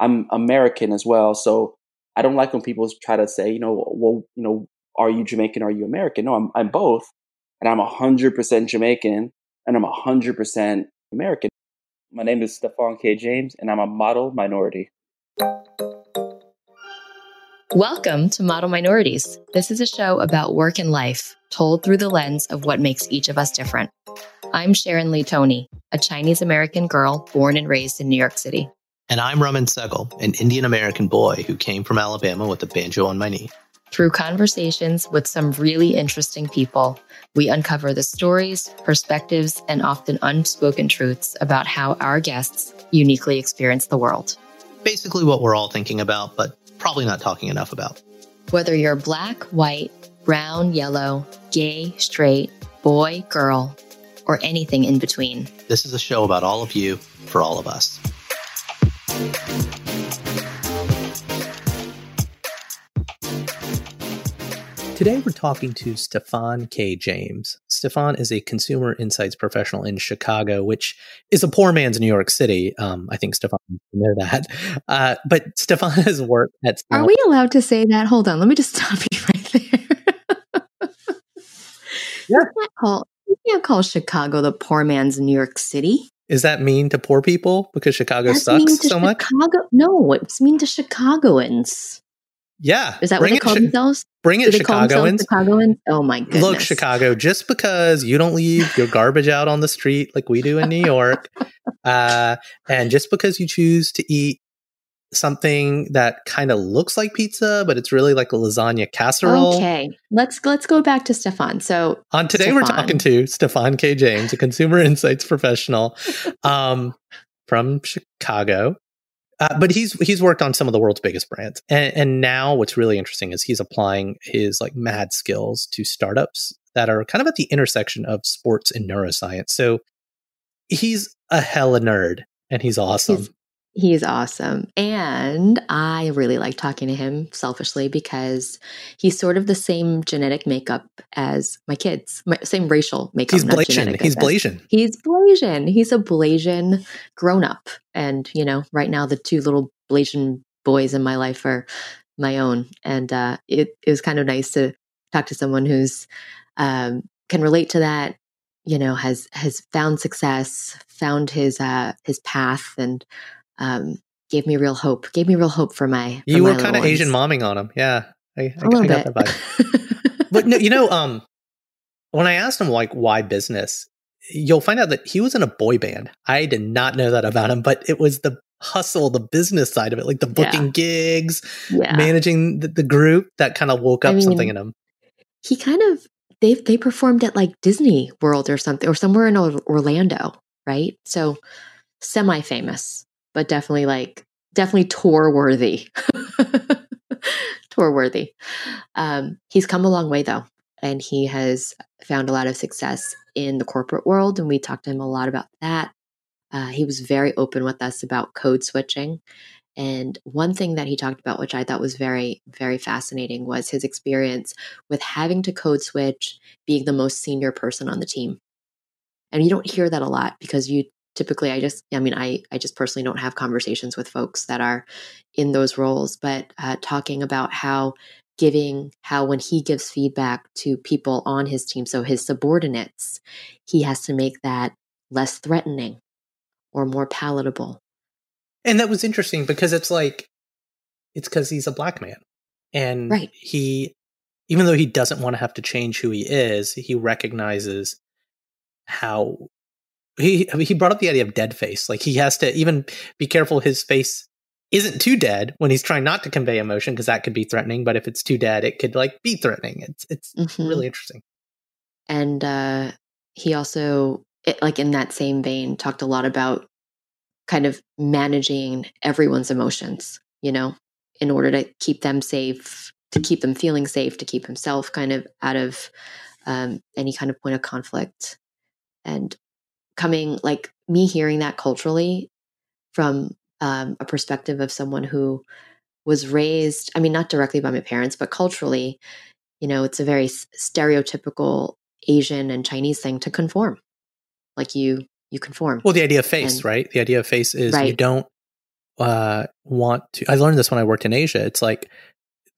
I'm American as well. So I don't like when people try to say, you know, well, you know, are you Jamaican? Are you American? No, I'm, I'm both. And I'm 100% Jamaican and I'm 100% American. My name is Stefan K. James and I'm a model minority. Welcome to Model Minorities. This is a show about work and life, told through the lens of what makes each of us different. I'm Sharon Lee Tony, a Chinese American girl born and raised in New York City. And I'm Raman Segal, an Indian American boy who came from Alabama with a banjo on my knee. Through conversations with some really interesting people, we uncover the stories, perspectives, and often unspoken truths about how our guests uniquely experience the world. Basically, what we're all thinking about, but probably not talking enough about. Whether you're black, white, brown, yellow, gay, straight, boy, girl, or anything in between. This is a show about all of you for all of us. Today, we're talking to Stefan K. James. Stefan is a consumer insights professional in Chicago, which is a poor man's New York City. Um, I think Stefan know that. Uh, but Stefan has worked at. Are we allowed to say that? Hold on, let me just stop you right there. yeah. You can't, call, you can't call Chicago the poor man's New York City. Is that mean to poor people because Chicago That's sucks so Chicago, much? No, it's mean to Chicagoans. Yeah. Is that what they call themselves? Bring it, Chicagoans. Chicagoans. Oh my goodness. Look, Chicago, just because you don't leave your garbage out on the street like we do in New York, uh, and just because you choose to eat something that kind of looks like pizza, but it's really like a lasagna casserole. Okay, let's let's go back to Stefan. So on today, Stefan. we're talking to Stefan K. James, a consumer insights professional um, from Chicago. Uh, but he's he's worked on some of the world's biggest brands, and, and now what's really interesting is he's applying his like mad skills to startups that are kind of at the intersection of sports and neuroscience. So he's a hella nerd, and he's awesome. He's, he's awesome, and I really like talking to him selfishly because he's sort of the same genetic makeup as my kids, my, same racial makeup. He's Blasian. He's Blasian. He's Blasian. He's a Blasian grown up. And, you know, right now the two little Blasian boys in my life are my own. And uh, it, it was kind of nice to talk to someone who's um, can relate to that, you know, has has found success, found his uh, his path, and um, gave me real hope. Gave me real hope for my. For you my were kind of Asian momming on him, yeah. I, I, I got that vibe. but no, you know, um, when I asked him like why business, you'll find out that he was in a boy band. I did not know that about him, but it was the hustle, the business side of it, like the booking yeah. gigs, yeah. managing the, the, group that kind of woke up I mean, something in him. He kind of they they performed at like Disney World or something or somewhere in Orlando, right? So semi famous, but definitely like definitely tour worthy. tour worthy. Um, he's come a long way though, and he has found a lot of success in the corporate world, and we talked to him a lot about that. Uh, he was very open with us about code switching. And one thing that he talked about, which I thought was very, very fascinating, was his experience with having to code switch being the most senior person on the team. And you don't hear that a lot because you typically, I just, I mean, I, I just personally don't have conversations with folks that are in those roles, but uh, talking about how giving how when he gives feedback to people on his team, so his subordinates, he has to make that less threatening or more palatable. And that was interesting because it's like, it's because he's a black man. And right. he, even though he doesn't want to have to change who he is, he recognizes how he he brought up the idea of dead face. Like he has to even be careful his face isn't too dead when he's trying not to convey emotion because that could be threatening but if it's too dead it could like be threatening it's it's mm-hmm. really interesting and uh he also it, like in that same vein talked a lot about kind of managing everyone's emotions you know in order to keep them safe to keep them feeling safe to keep himself kind of out of um, any kind of point of conflict and coming like me hearing that culturally from um, a perspective of someone who was raised, I mean, not directly by my parents, but culturally, you know, it's a very stereotypical Asian and Chinese thing to conform. Like you, you conform. Well, the idea of face, and, right? The idea of face is right. you don't uh, want to. I learned this when I worked in Asia. It's like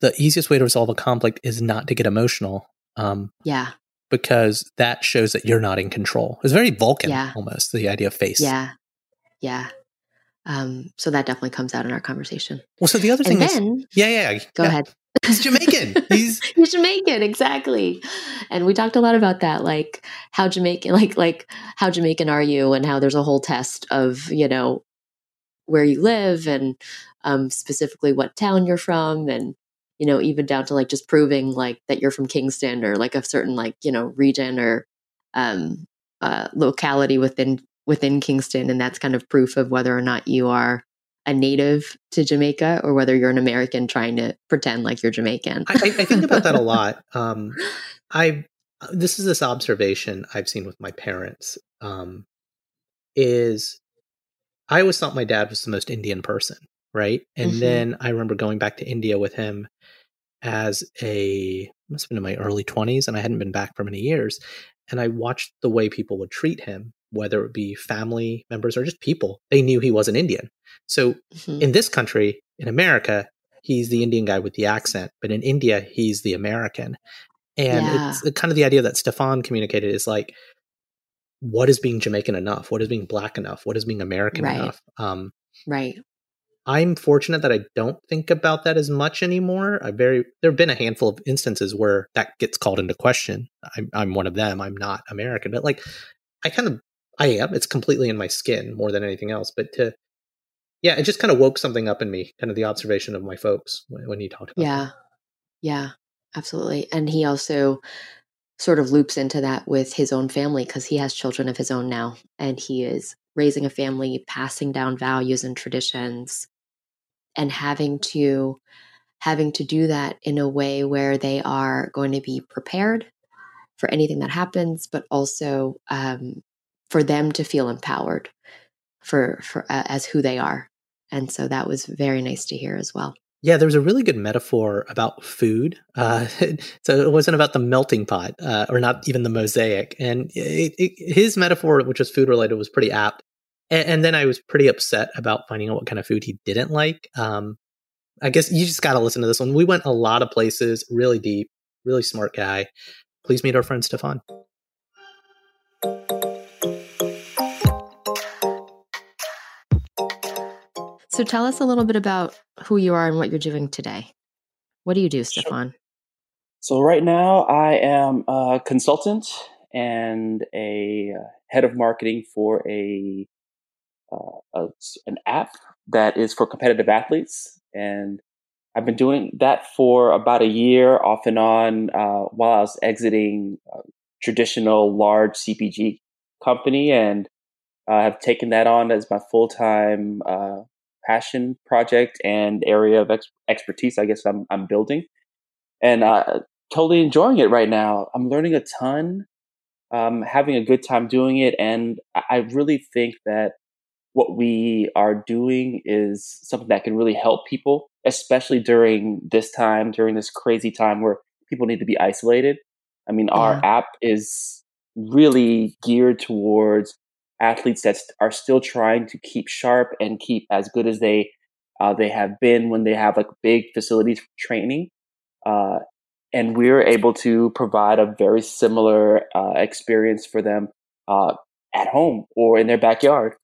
the easiest way to resolve a conflict is not to get emotional. Um, yeah. Because that shows that you're not in control. It's very Vulcan Yeah. almost, the idea of face. Yeah. Yeah. Um, so that definitely comes out in our conversation. Well, so the other And thing is, then yeah, yeah, yeah. go yeah. ahead. He's Jamaican. He's You're Jamaican, exactly. And we talked a lot about that, like how Jamaican, like like how Jamaican are you, and how there's a whole test of you know where you live and um, specifically what town you're from, and you know even down to like just proving like that you're from Kingston or like a certain like you know region or um, uh, locality within within Kingston, and that's kind of proof of whether or not you are a native to Jamaica or whether you're an American trying to pretend like you're Jamaican. I, I I think about that a lot. Um, I this is this observation I've seen with my parents. Um, is I always thought my dad was the most Indian person, right? And Mhm. then I remember going back to India with him as a must have been in my early twenties, and I hadn't been back for many years. And I watched the way people would treat him, whether it be family members or just people. They knew he was an Indian. So Mhm. in this country, in America, he's the Indian guy with the accent, but in India, he's the American. And Yeah. it's kind of the idea that Stefan communicated is like, what is being Jamaican enough? What is being black enough? What is being American Right. enough? Um, Right. I'm fortunate that I don't think about that as much anymore. I very there have been a handful of instances where that gets called into question. I'm I'm one of them. I'm not American, but like I kind of I am. It's completely in my skin more than anything else. But to yeah, it just kind of woke something up in me. Kind of the observation of my folks when, when you talked about Yeah. Yeah. Absolutely. And he also sort of loops into that with his own family because he has children of his own now and he is raising a family, passing down values and traditions and having to having to do that in a way where they are going to be prepared for anything that happens, but also um, for them to feel empowered for for uh, as who they are. And so that was very nice to hear as well. Yeah, there was a really good metaphor about food. Uh, so it wasn't about the melting pot, uh, or not even the mosaic. And it, it, his metaphor, which was food related, was pretty apt. And, and then I was pretty upset about finding out what kind of food he didn't like. Um, I guess you just got to listen to this one. We went a lot of places, really deep, really smart guy. Please meet our friend Stefan. So tell us a little bit about who you are and what you're doing today. What do you do, Sure. Stefan? So right now, I am a consultant and a uh, head of marketing for a, uh, a an app that is for competitive athletes, and I've been doing that for about a year, off and on, uh, while I was exiting uh, traditional large CPG company, and I have taken that on as my full time uh, passion project and area of ex- expertise. I guess I'm I'm building and uh, totally enjoying it right now. I'm learning a ton, um, having a good time doing it, and I really think that what we are doing is something that can really help people, especially during this time, during this crazy time where people need to be isolated. I mean, our app is really geared towards athletes that are still trying to keep sharp and keep as good as they uh, they have been when they have like big facilities for training. Uh, and we're able to provide a very similar uh, experience for them uh, at home or in their backyard,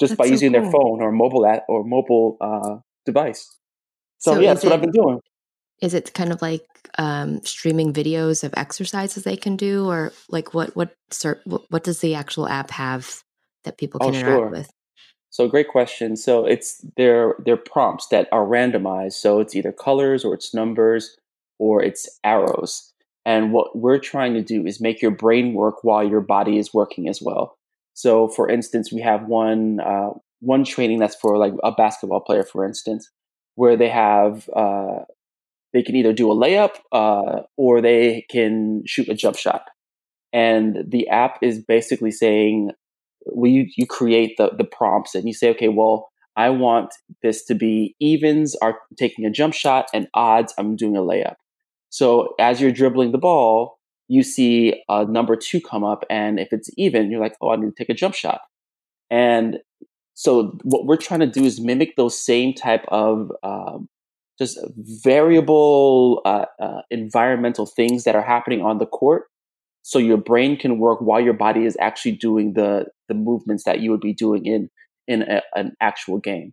just That's by so using their phone or mobile app or mobile uh, device. So, So yeah, that's what I've been doing. Is it kind of like um, streaming videos of exercises they can do, or like what what what, what does the actual app have that people Oh, can interact sure. with? So great question. So it's they're they're prompts that are randomized. So it's either colors or it's numbers or it's arrows. And what we're trying to do is make your brain work while your body is working as well. So for instance, we have one uh, one training that's for like a basketball player, for instance, where they have uh, they can either do a layup uh, or they can shoot a jump shot. And the app is basically saying, well, you, you create the, the prompts and you say, okay, well, I want this to be evens are taking a jump shot and odds I'm doing a layup. So as you're dribbling the ball, you see a number two come up. And if it's even, you're like, oh, I need to take a jump shot. And So what we're trying to do is mimic those same type of um, just variable uh, uh, environmental things that are happening on the court, so your brain can work while your body is actually doing the the movements that you would be doing in in a, an actual game.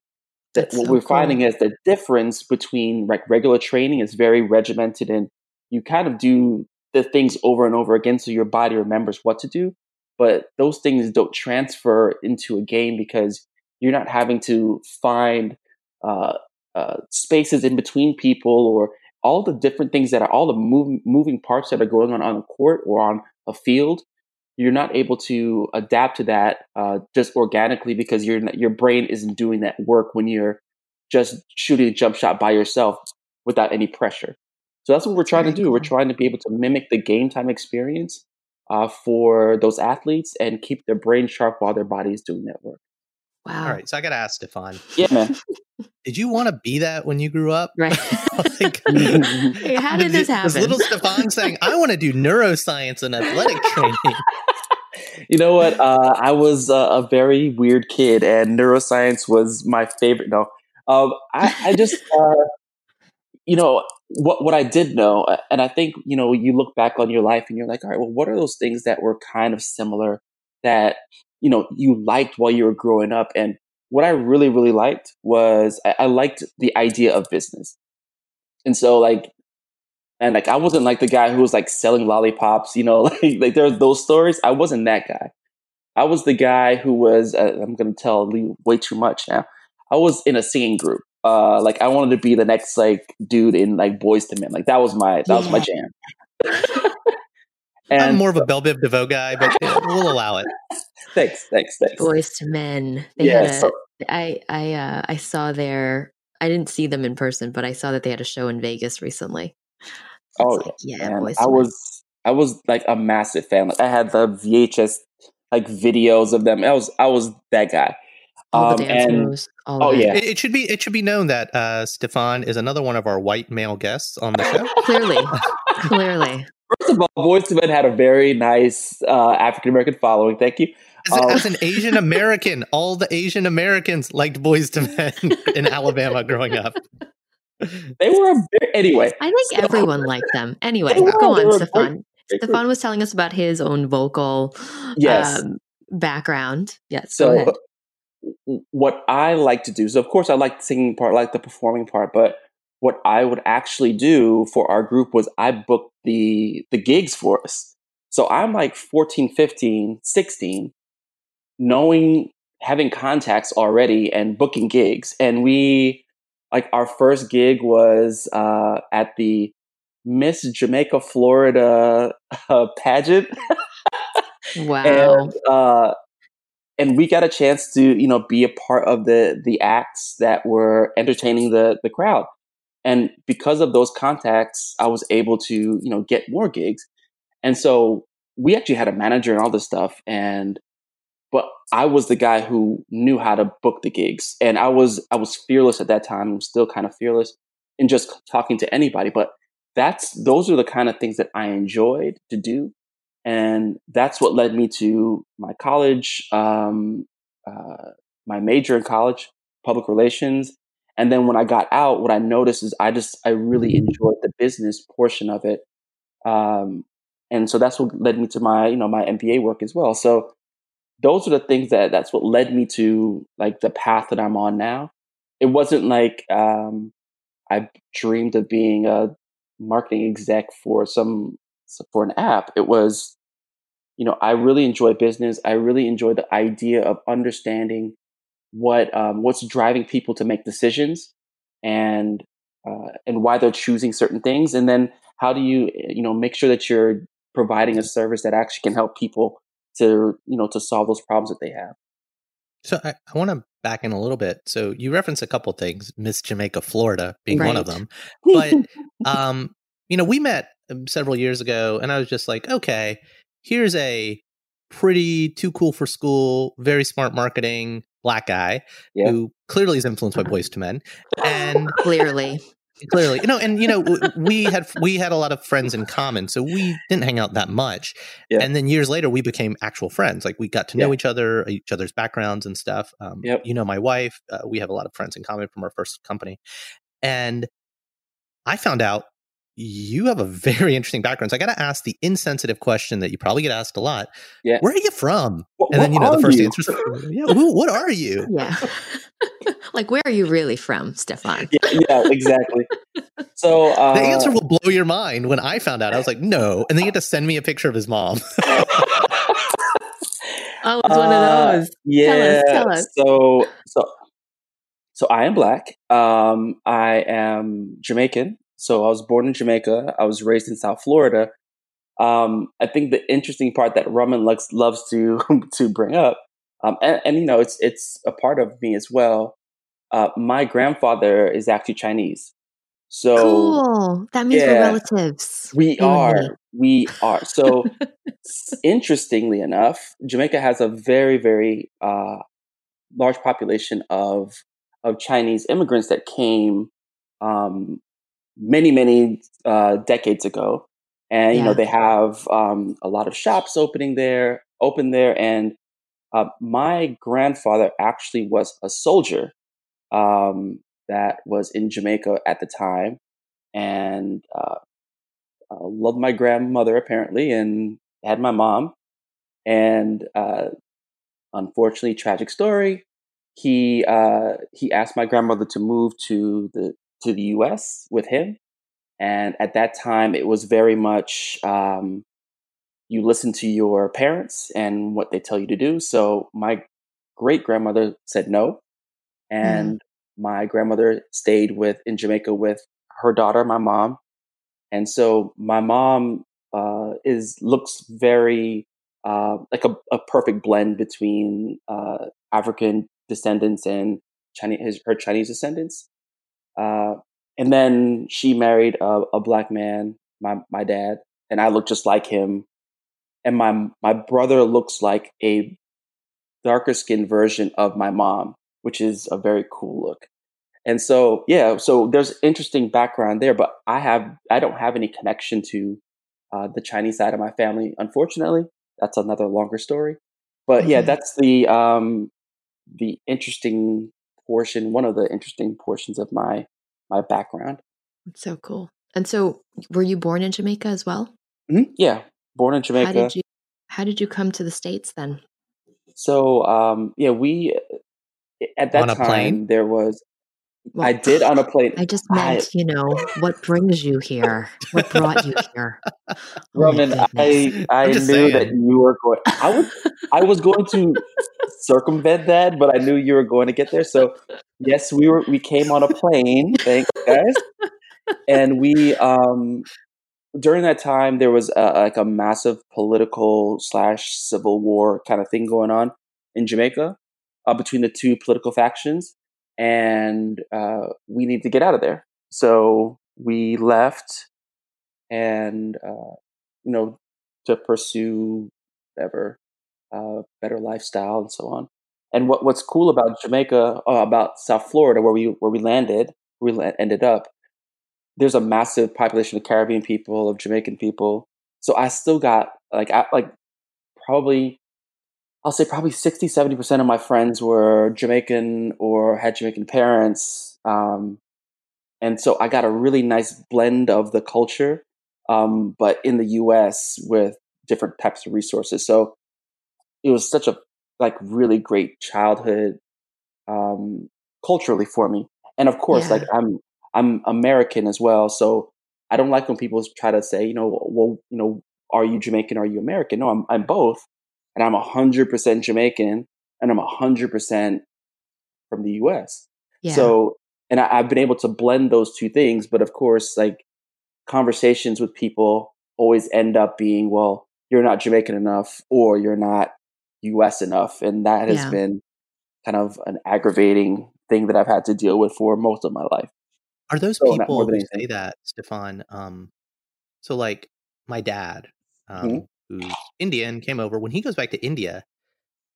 That what so we're cool. finding is the difference between like regular training is very regimented and you kind of do the things over and over again so your body remembers what to do but those things don't transfer into a game because you're not having to find uh, uh, spaces in between people or all the different things that are all the move, moving parts that are going on on a court or on a field you're not able to adapt to that uh, just organically because your your brain isn't doing that work when you're just shooting a jump shot by yourself without any pressure. So that's what we're trying Very to do. We're trying to be able to mimic the game time experience uh, for those athletes and keep their brain sharp while their body is doing that work. Wow. All right, so I got to ask Stefan, Yeah, man. did you want to be that when you grew up? Right. Like, Hey, How did this Was happen? little Stefan saying, "I want to do neuroscience and athletic training"? you know what? Uh, I was uh, a very weird kid, and neuroscience was my favorite. No, um, I, I just, uh, you know, what what I did know, uh, and I think you know, you look back on your life, and you're like, all right, well, what are those things that were kind of similar that you know you liked while you were growing up? And what I really, really liked was I, I liked the idea of business, and so like and like I wasn't like the guy who was like selling lollipops, you know, like like there's those stories. I wasn't that guy. I was the guy who was. Uh, I'm going to tell Lee way too much now. I was in a singing group. Uh, like I wanted to be the next like dude in like Boyz II Men. Like that was my that was my jam. I'm more of a Belle Biv DeVoe guy, but we'll allow it. thanks, thanks, thanks. Boyz II Men. They Yeah, had a, so- I I uh, I saw their. I didn't see them in person, but I saw that they had a show in Vegas recently. So Oh, like, yeah, And Boys I to Men. was I was like a massive fan. Like I had the VHS like videos of them. I was I was that guy. all um, the dance and- moves. All oh, it. yeah. It, it should be it should be known that uh, Stefan is another one of our white male guests on the show. Clearly, clearly. First of all, Boyz II Men had a very nice uh, African American following. Thank you. As, a- Um, as an Asian American, all the Asian Americans liked Boyz II Men in Alabama growing up. They were a bit, anyway. I think So- everyone liked them. Anyway, were, go on, were Stefan. Stefan was telling us about his own vocal Yes. um, background. Yes, go So, ahead. w- what I like to do, so of course I like the singing part, I like the performing part, but what I would actually do for our group was I booked the the gigs for us. So I'm like 14, 15, 16, knowing having contacts already and booking gigs. And we like our first gig was uh, at the Miss Jamaica, Florida uh, pageant. Wow. and uh, and we got a chance to you know be a part of the the acts that were entertaining the the crowd. And because of those contacts i was able to you know get more gigs. And so we actually had a manager and all this stuff and but i was the guy who knew how to book the gigs. And i was i was fearless at that time i'm still kind of fearless in just talking to anybody. But that's those are the kind of things that i enjoyed to do and that's what led me to my college um, uh, my major in college public relations. And then when i got out what i noticed is i just i really enjoyed the business portion of it. Um, and so that's what led me to my you know my mba work as well. So those are the things that that's what led me to like the path that i'm on now. It wasn't like um, i dreamed of being a marketing exec for some for an app it was you know i really enjoy business i really enjoy the idea of understanding what um, what's driving people to make decisions and uh, and why they're choosing certain things and then how do you you know make sure that you're providing a service that actually can help people to you know to solve those problems that they have So I, I want to back in a little bit. So you reference a couple things, Miss Jamaica, Florida being one of them. But um, you know, we met several years ago, and I was just like, okay, here's a pretty too cool for school, very smart marketing black guy Yeah. who clearly is influenced by Boyz II Men, and Clearly. clearly, you know, and you know, we had we had a lot of friends in common, so we didn't hang out that much. Yeah. And then years later, we became actual friends. Like we got to know Yeah. each other, each other's backgrounds and stuff. Um, Yep. You know, my wife, uh, we have a lot of friends in common from our first company, and I found out you have a very interesting background. So I got to ask the insensitive question that you probably get asked a lot. Yeah. Where are you from? What- And then what you know the first you? answer is, yeah, who, what are you? Yeah. like, where are you really from, Stefan? yeah, yeah, exactly. So uh, The answer will blow your mind. When I found out, I was like, no. And then you had to send me a picture of his mom. Oh, it's one Uh, of those. Yeah. tell us. So so so I am black. Um, I am Jamaican. So I was born in Jamaica. I was raised in South Florida. Um, I think the interesting part that Roman loves loves to to bring up, um, and, and you know, it's it's a part of me as well. Uh, my grandfather is actually Chinese. So cool. That means we're relatives. we are. We are. So, interestingly enough, Jamaica has a very, very uh, large population of of Chinese immigrants that came um, many, many uh, decades ago, and you know they have um, a lot of shops opening there, open there, and uh, my grandfather actually was a soldier um, that was in Jamaica at the time, and uh, uh, loved my grandmother apparently, and had my mom. And uh, unfortunately, tragic story. He uh, he asked my grandmother to move to the to the U.S. with him, and at that time, it was very much um, you listen to your parents and what they tell you to do. So my great grandmother said no, and my grandmother stayed with in Jamaica with her daughter, my mom, and so my mom uh, is looks very uh, like a, a perfect blend between uh, African descendants and Chinese his, her Chinese descendants. Uh, and then she married a, a black man, my my dad, and I look just like him. And my my brother looks like a darker skinned version of my mom, which is a very cool look. And so, yeah, so there's interesting background there, but I have I don't have any connection to uh, the Chinese side of my family, unfortunately. That's another longer story. But yeah, Mhm. that's the um, the interesting portion, one of the interesting portions of my my background. It's so cool. And so, were you born in Jamaica as well? Mhm, Yeah, born in Jamaica. How did you How did you come to the states then? So um, yeah, we at that time plane? there was Well, I did on a plane. I just I- meant, you know, what brings you here? What brought you here? Oh Roman. I I knew just that saying. you were going. I was I was going to circumvent that, but I knew you were going to get there. So yes, we were. We came on a plane. Thanks, guys. And we um during that time there was a, like a massive political slash civil war kind of thing going on in Jamaica uh, between the two political factions, and uh, we need to get out of there. So we left, and uh, you know to pursue whatever uh, better lifestyle and so on. And what what's cool about Jamaica, uh, about South Florida, where we where we landed, we la- ended up. There's a massive population of Caribbean people, of Jamaican people. So I still got like I, like probably I'll say probably 60 70 percent of my friends were Jamaican or had Jamaican parents. Um, and so I got a really nice blend of the culture, um, but in the U.S. with different types of resources. So it was such a like really great childhood um, culturally for me. And of course, Yeah. like I'm I'm American as well, so I don't like when people try to say, you know, well, you know, are you Jamaican? Are you American? No, I'm I'm both, and I'm hundred percent Jamaican, and I'm hundred percent from the U.S. Yeah. So, and I, I've been able to blend those two things, but of course, like conversations with people always end up being, well, you're not Jamaican enough, or you're not U.S. enough, and that has Yeah. been kind of an aggravating thing that I've had to deal with for most of my life. Are those So, people more than who say that, Stefan? Um, so, like my dad, um, Mhm. Who's Indian, came over. When he goes back to India,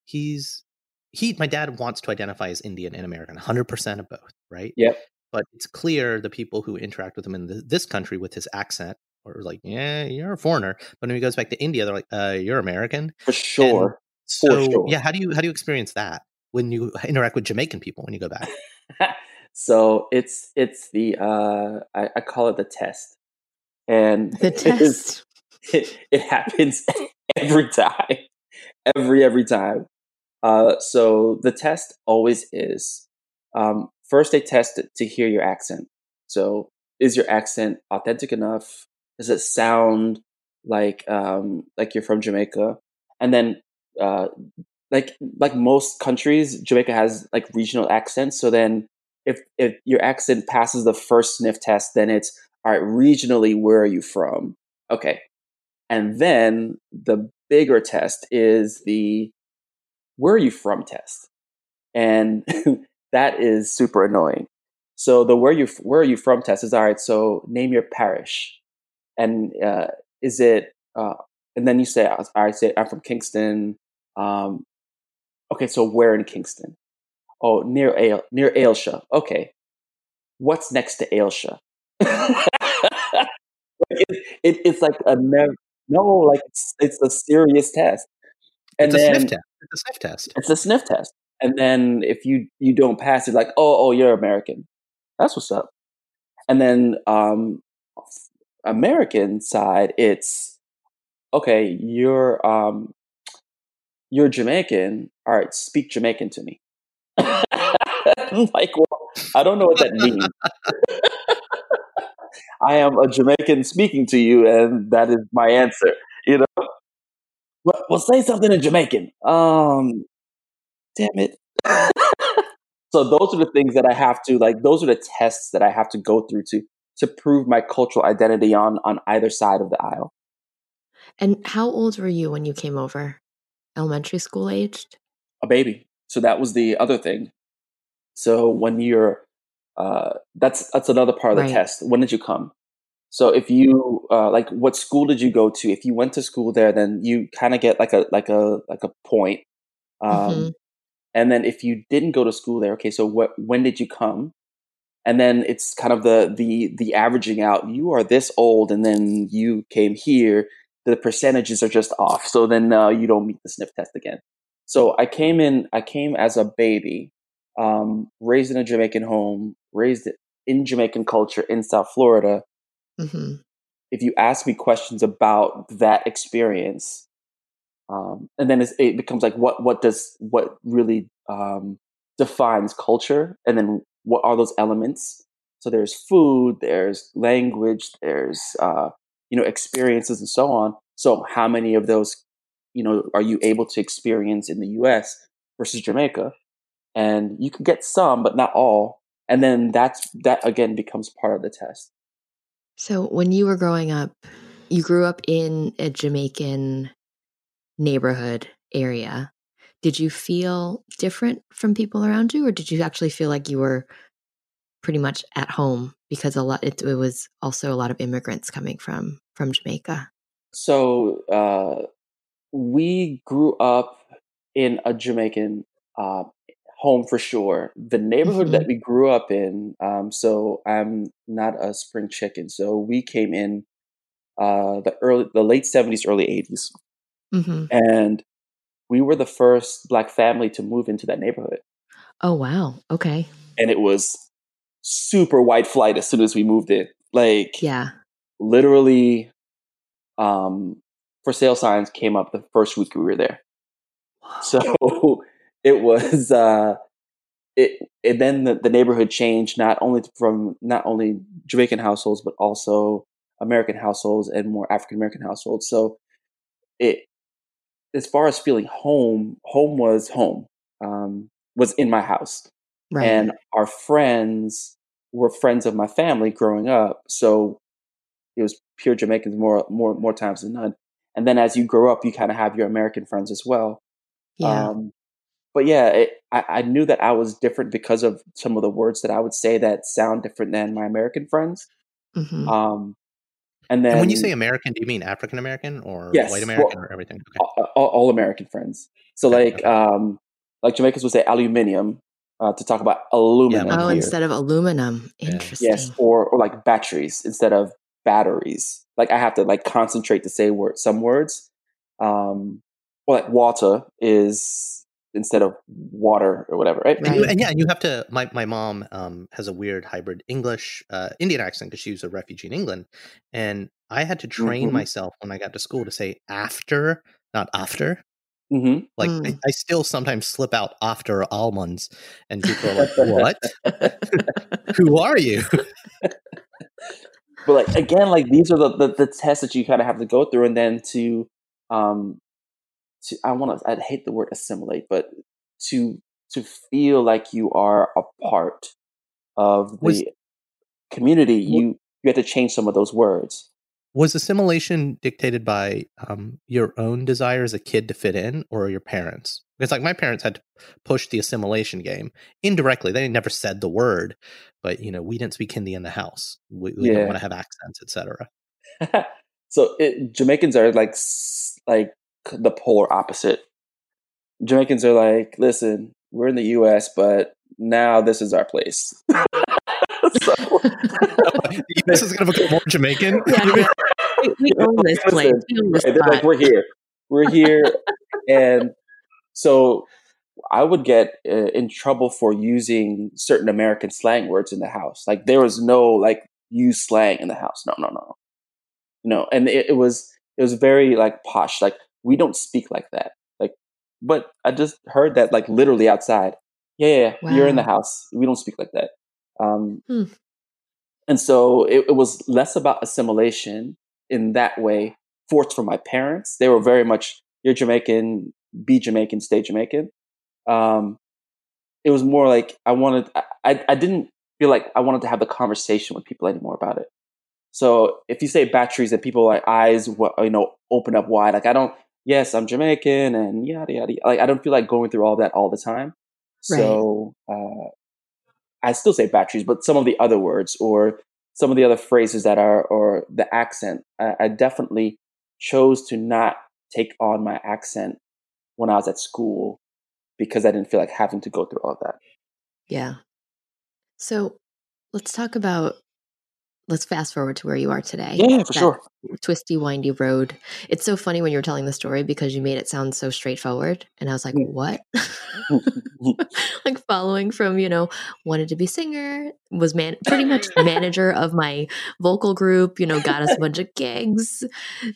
he's he. My dad wants to identify as Indian and American, hundred percent of both, right? Yep. but it's clear the people who interact with him in the, this country with his accent are like, yeah, you're a foreigner. But when he goes back to India, they're like, uh, you're American. For sure. So For sure. yeah, how do you how do you experience that when you interact with Jamaican people when you go back? so it's it's the uh, I, I call it the test, and The is- test. It, it happens every time. Every every time. Uh, so the test always is um, first they test to hear your accent. So is your accent authentic enough? Does it sound like um, like you're from jamaica? And then uh, like like most countries jamaica has like regional accents. So then if if your accent passes the first sniff test then it's all right regionally where are you from? Okay and then the bigger test is the where are you from test. And that is super annoying. So the where you where are you from test is all right. So name your parish, and uh, is it? Uh, and then you say, I say I'm from Kingston. Um, okay, so where in Kingston? Oh, near Ale near Ailsha. Okay, what's next to Ailsha? like it, it, it's like a never. No, like it's, it's a serious test. And it's a then sniff test. It's a sniff test. it's a sniff test. And then if you you don't pass it's like oh oh you're American, that's what's up. And then um, American side, it's okay. You're um, you're Jamaican. All right, speak Jamaican to me. Like, well, I don't know what that means. I am a Jamaican speaking to you, and that is my answer. You know, well, well say something in Jamaican. Um, damn it. so those are the things that I have to like. Those are the tests that I have to go through to to prove my cultural identity on on either side of the aisle. And how old were you when you came over? Elementary school aged? A baby. So that was the other thing. So when you're, uh, that's that's another part of the Right. test. When did you come? So if you uh, like, what school did you go to? If you went to school there, then you kind of get like a like a like a point. Um, Mhm. And then if you didn't go to school there, okay, so what? When did you come? And then it's kind of the the the averaging out. You are this old, and then you came here. The percentages are just off. So then uh, you don't meet the sniff test again. So I came in. I came as a baby, um, raised in a Jamaican home, raised in Jamaican culture in South Florida. Mhm. If you ask me questions about that experience, um, and then it's, it becomes like, what what does what really um, defines culture, and then what are those elements? So there's food, there's language, there's uh, you know experiences, and so on. So how many of those you know are you able to experience in the U.S. versus Jamaica? And you can get some, but not all. And then that's that again becomes part of the test. So when you were growing up, you grew up in a Jamaican neighborhood area. Did you feel different from people around you, or did you actually feel like you were pretty much at home because a lot it, it was also a lot of immigrants coming from from Jamaica? So uh, we grew up in a Jamaican uh, home for sure. The neighborhood that we grew up in. Um, so I'm not a spring chicken. So we came in uh, the early, the late '70s, early '80s, hmm and we were the first black family to move into that neighborhood. Oh wow. Okay. And it was super white flight as soon as we moved in. Like Yeah. literally um, for sale signs came up the first week we were there. So it was uh, it. And then the, the neighborhood changed not only from not only Jamaican households but also American households and more African American households. So it as far as feeling home, home was home. Um, was in my house Right. and our friends were friends of my family growing up so it was pure jamaicans more more more times than none and then as you grow up you kind of have your american friends as well yeah. um, but yeah it, I, I knew that i was different because of some of the words that i would say that sound different than my american friends hmm um, and then and when you say American, do you mean African American or Yes, white well- American or everything? Okay. all, all, all American friends. So Okay, like okay. um like Jamaicans would say aluminium, uh, to talk about aluminum. Oh, here. instead of aluminum. Interesting. yes, or or like batteries instead of batteries. Like I have to like concentrate to say word some words. Um, or like water is instead of water or whatever, right? And, you, and yeah, and you have to. My my mom um, has a weird hybrid English uh, Indian accent because she was a refugee in England, and I had to train Mhm. myself when I got to school to say after, not after. hmm Like I, Mm. I still sometimes slip out after almonds, and people are like, "What? Who are you?" but like again, like these are the, the, the tests that you kind of have to go through, and then to um to I want to I hate the word assimilate, but to to feel like you are a part of the Was- community, you you have to change some of those words. Was assimilation dictated by um, your own desire as a kid to fit in, or your parents? Because like my parents had to push the assimilation game indirectly. They never said the word, but you know we didn't speak Hindi in the house. We, we Yeah. didn't want to have accents, etc. so it, Jamaicans are like like the polar opposite. Jamaicans are like, listen, we're in the U.S., but now this is our place. so, this is going to become more Jamaican. Yeah, yeah. We, we own this place. Listen, We own this and they're like, we're here, we're here, and so I would get uh, in trouble for using certain American slang words in the house. Like there was no like use slang in the house. No, no, no, no. And it, it was it was very like posh. Like we don't speak like that. Like, but I just heard that like literally outside. Yeah, yeah, yeah. you're in the house. We don't speak like that. Um, Hmm. And so it, it was less about assimilation in that way, forced from my parents. They were very much, you're Jamaican, be Jamaican, stay Jamaican. Um, it was more like I wanted, I- I, I didn't feel like I wanted to have the conversation with people anymore about it. So if you say batteries and people like eyes, you know, open up wide, like I don't, yes, I'm Jamaican and yada, yada. Like I don't feel like going through all that all the time. So, uh, I still say batteries, but some of the other words or some of the other phrases that are, or the accent, I, I definitely chose to not take on my accent when I was at school because I didn't feel like having to go through all of that. Yeah. So let's talk about, let's fast forward to where you are today. Yeah, for That sure. Twisty, windy road. It's so funny when you were telling the story because you made it sound so straightforward. And I was like, Mm. what? like following from, you know, wanted to be singer, was man pretty much manager of my vocal group, you know, got us a bunch of gigs.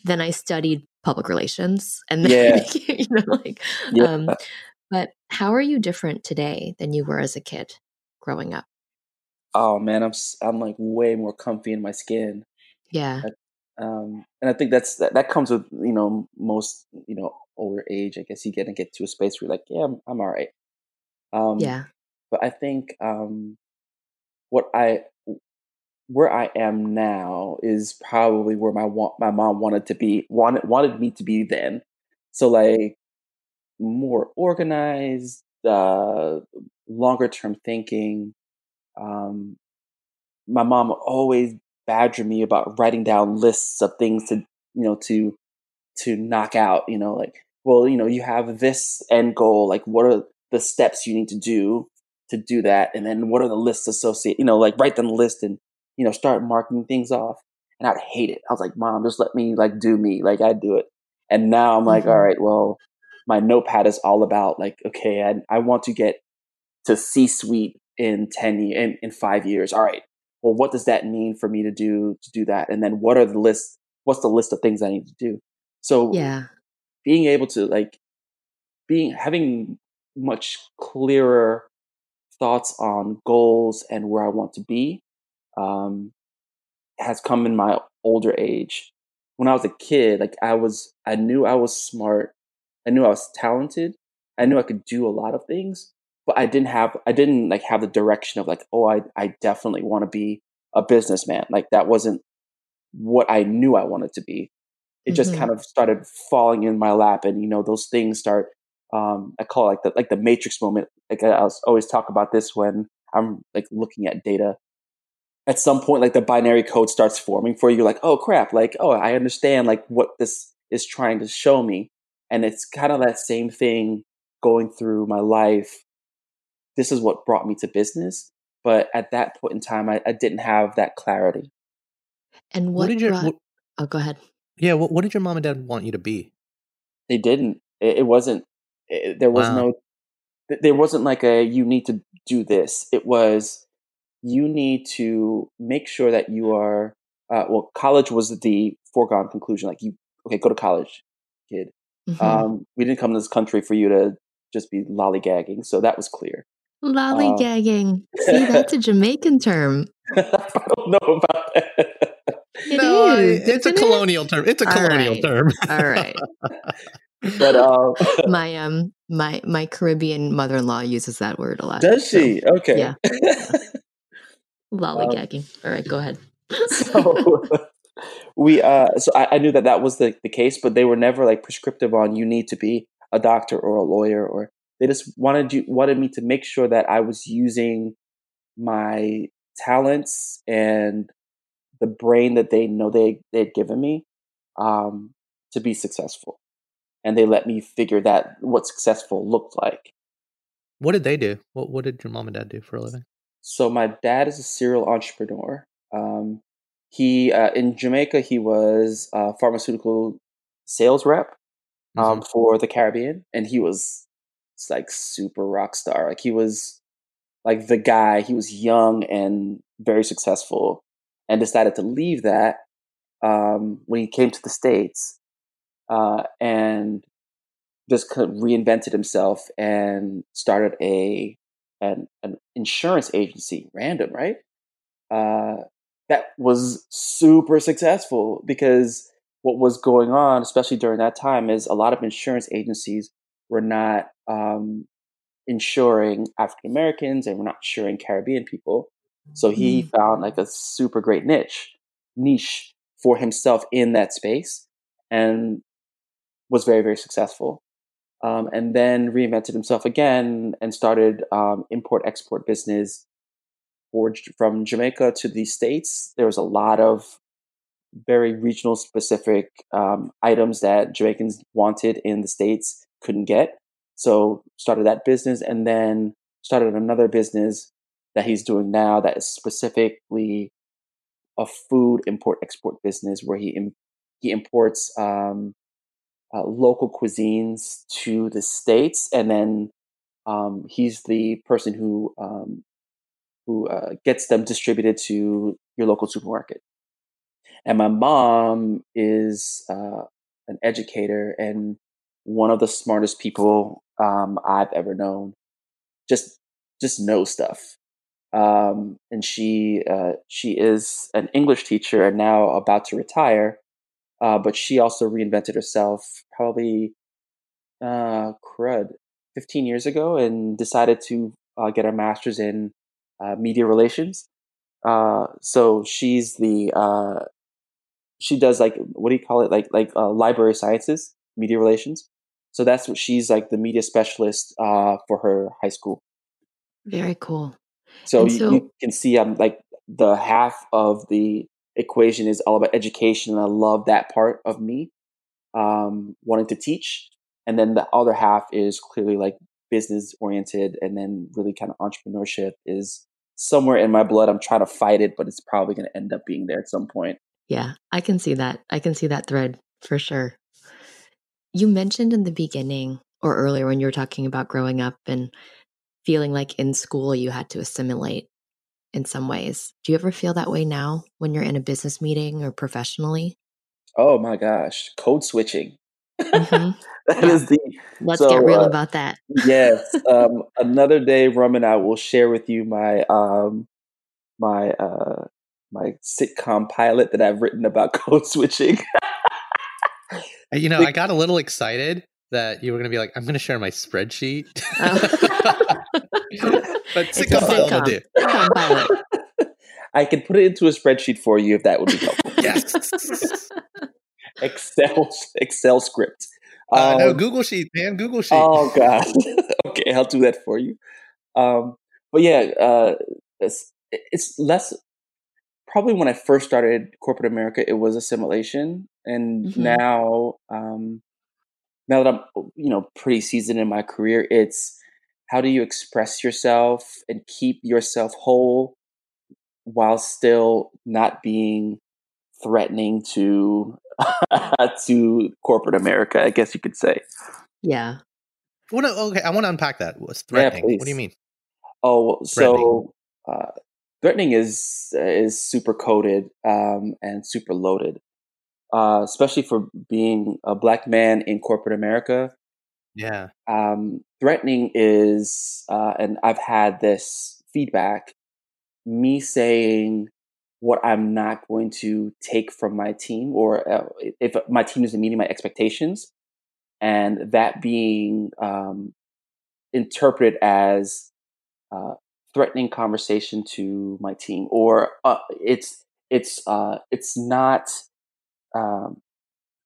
Then I studied public relations and then Yeah. you know, like Yeah. um but how are you different today than you were as a kid growing up? Oh man, I'm I'm like way more comfy in my skin. Yeah. Um, and I think that's that, that comes with you know most you know older age. I guess you get to get to a space where you're like, yeah, I'm, I'm all right. Um, Yeah. but I think um, what I where I am now is probably where my wa- my mom wanted to be wanted wanted me to be then. So like more organized, uh, longer term thinking. Um, my mom always badgered me about writing down lists of things to you know to to knock out. You know, like well, you know, you have this end goal. Like, what are the steps you need to do to do that? And then what are the lists associated? You know, like write the list and you know start marking things off. And I'd hate it. I was like, Mom, just let me like do me. Like I do it. And now I'm like, Mhm. all right, well, my notepad is all about like, okay, I, I want to get to C suite in 10 years, in, in five years. All right. Well, what does that mean for me to do, to do that? And then what are the lists? What's the list of things I need to do? So Yeah. being able to like being, having much clearer thoughts on goals and where I want to be, um, has come in my older age. When I was a kid, like I was, I knew I was smart. I knew I was talented. I knew I could do a lot of things, but I didn't have, I didn't like have the direction of like, oh, I, I definitely want to be a businessman. Like that wasn't what I knew I wanted to be. It just Mhm. kind of started falling in my lap, and you know, those things start. Um, I call it like the like the matrix moment. Like I, I always talk about this when I'm like looking at data at some point like the binary code starts forming for you like oh crap like oh i understand like what this is trying to show me and it's kind of that same thing going through my life this is what brought me to business. But at that point in time, I, I didn't have that clarity. And what, What did your brought- what, oh, go ahead. yeah? What, what did your mom and dad want you to be? They didn't. It, it wasn't. It, there was wow. no. There wasn't like a you need to do this. It was you need to make sure that you are. Uh, well, college was the foregone conclusion. Like you, okay, go to college, kid. Mhm. Um, we didn't come to this country for you to just be lollygagging. So that was clear. Lollygagging. See, that's a Jamaican term. I don't know about that. It no, is, it's a isn't it? colonial term. It's a All colonial right. term. All right. but um, my um my my Caribbean mother-in-law uses that word a lot. does so, she? Okay. yeah. Lollygagging. All right, go ahead. so we uh so I, I knew that that was the, the case but they were never like prescriptive on you need to be a doctor or a lawyer or they just wanted you wanted me to make sure that i was using my talents and the brain that they know they they had given me um to be successful and they let me figure that what successful looked like What did they do? What What did your mom and dad do for a living? So my dad is a serial entrepreneur. Um, he uh, in Jamaica he was a pharmaceutical sales rep um, for the Caribbean, and he was it's like super rock star. Like he was like the guy. He was young and very successful, and decided to leave that um, when he came to the states, uh, and just kind of reinvented himself and started a an, an insurance agency. Random, right? Uh, that was super successful because what was going on, especially during that time, is a lot of insurance agencies were not um, insuring African Americans and we're not insuring Caribbean people. So he found like a super great niche niche for himself in that space and was very very successful. Um, and then reinvented himself again and started um, import export business for, from Jamaica to the states. There was a lot of very regional specific um, items that Jamaicans wanted in the states couldn't get. So started that business and then started another business that he's doing now that is specifically a food import export business where he im- he imports um, uh, local cuisines to the states and then um, he's the person who um, who uh, gets them distributed to your local supermarket. And my mom is uh, an educator and one of the smartest people um, I've ever known. Just just knows stuff. Um, and she uh, she is an English teacher and now about to retire. Uh, but she also reinvented herself probably uh, crud 15 years ago and decided to uh, get a master's in uh, media relations. Uh, so she's the she does like what do you call it like like library sciences, media relations. So that's what she's like the media specialist uh, for her high school. Very cool. So, you, so- you can see I'm like the half of the equation is all about education, and I love that part of me um, wanting to teach. And then the other half is clearly like business oriented, and then really kind of entrepreneurship is somewhere in my blood. I'm trying to fight it, but it's probably going to end up being there at some point. Yeah, I can see that. I can see that thread for sure. You mentioned in the beginning or earlier when you were talking about growing up and feeling like in school you had to assimilate in some ways. Do you ever feel that way now when you're in a business meeting or professionally? Oh my gosh, code switching. Mhm. That Yeah. is the Let's So, get real uh, about that. yes. Um, another day, Rum and I will share with you my um, my uh, my sitcom pilot that I've written about code switching. Uh, You know, Big- I got a little excited that you were going to be like, I'm going to share my spreadsheet. Oh. but It's a sitcom pilot will do. Pilot. I can put it into a spreadsheet for you if that would be helpful. Yes. Excel Excel script. Uh, no, Um, Google Sheet, man. Google Sheet. Oh god. okay, I'll do that for you. Um, but yeah, uh, it's, it's less. Probably when I first started corporate America, it was assimilation, and Mhm. now, um, now that I'm you know pretty seasoned in my career, it's how do you express yourself and keep yourself whole while still not being threatening to to corporate America, I guess you could say. Yeah. What, okay, I want to unpack that. What's threatening? Yeah, what do you mean? Oh, so uh, threatening is is super coded um, and super loaded, uh, especially for being a black man in corporate America. Yeah. Um, threatening is, uh, and I've had this feedback, me saying what I'm not going to take from my team, or uh, if my team isn't meeting my expectations, and that being um, interpreted as uh, threatening conversation to my team, or uh, it's it's uh, it's not. Um,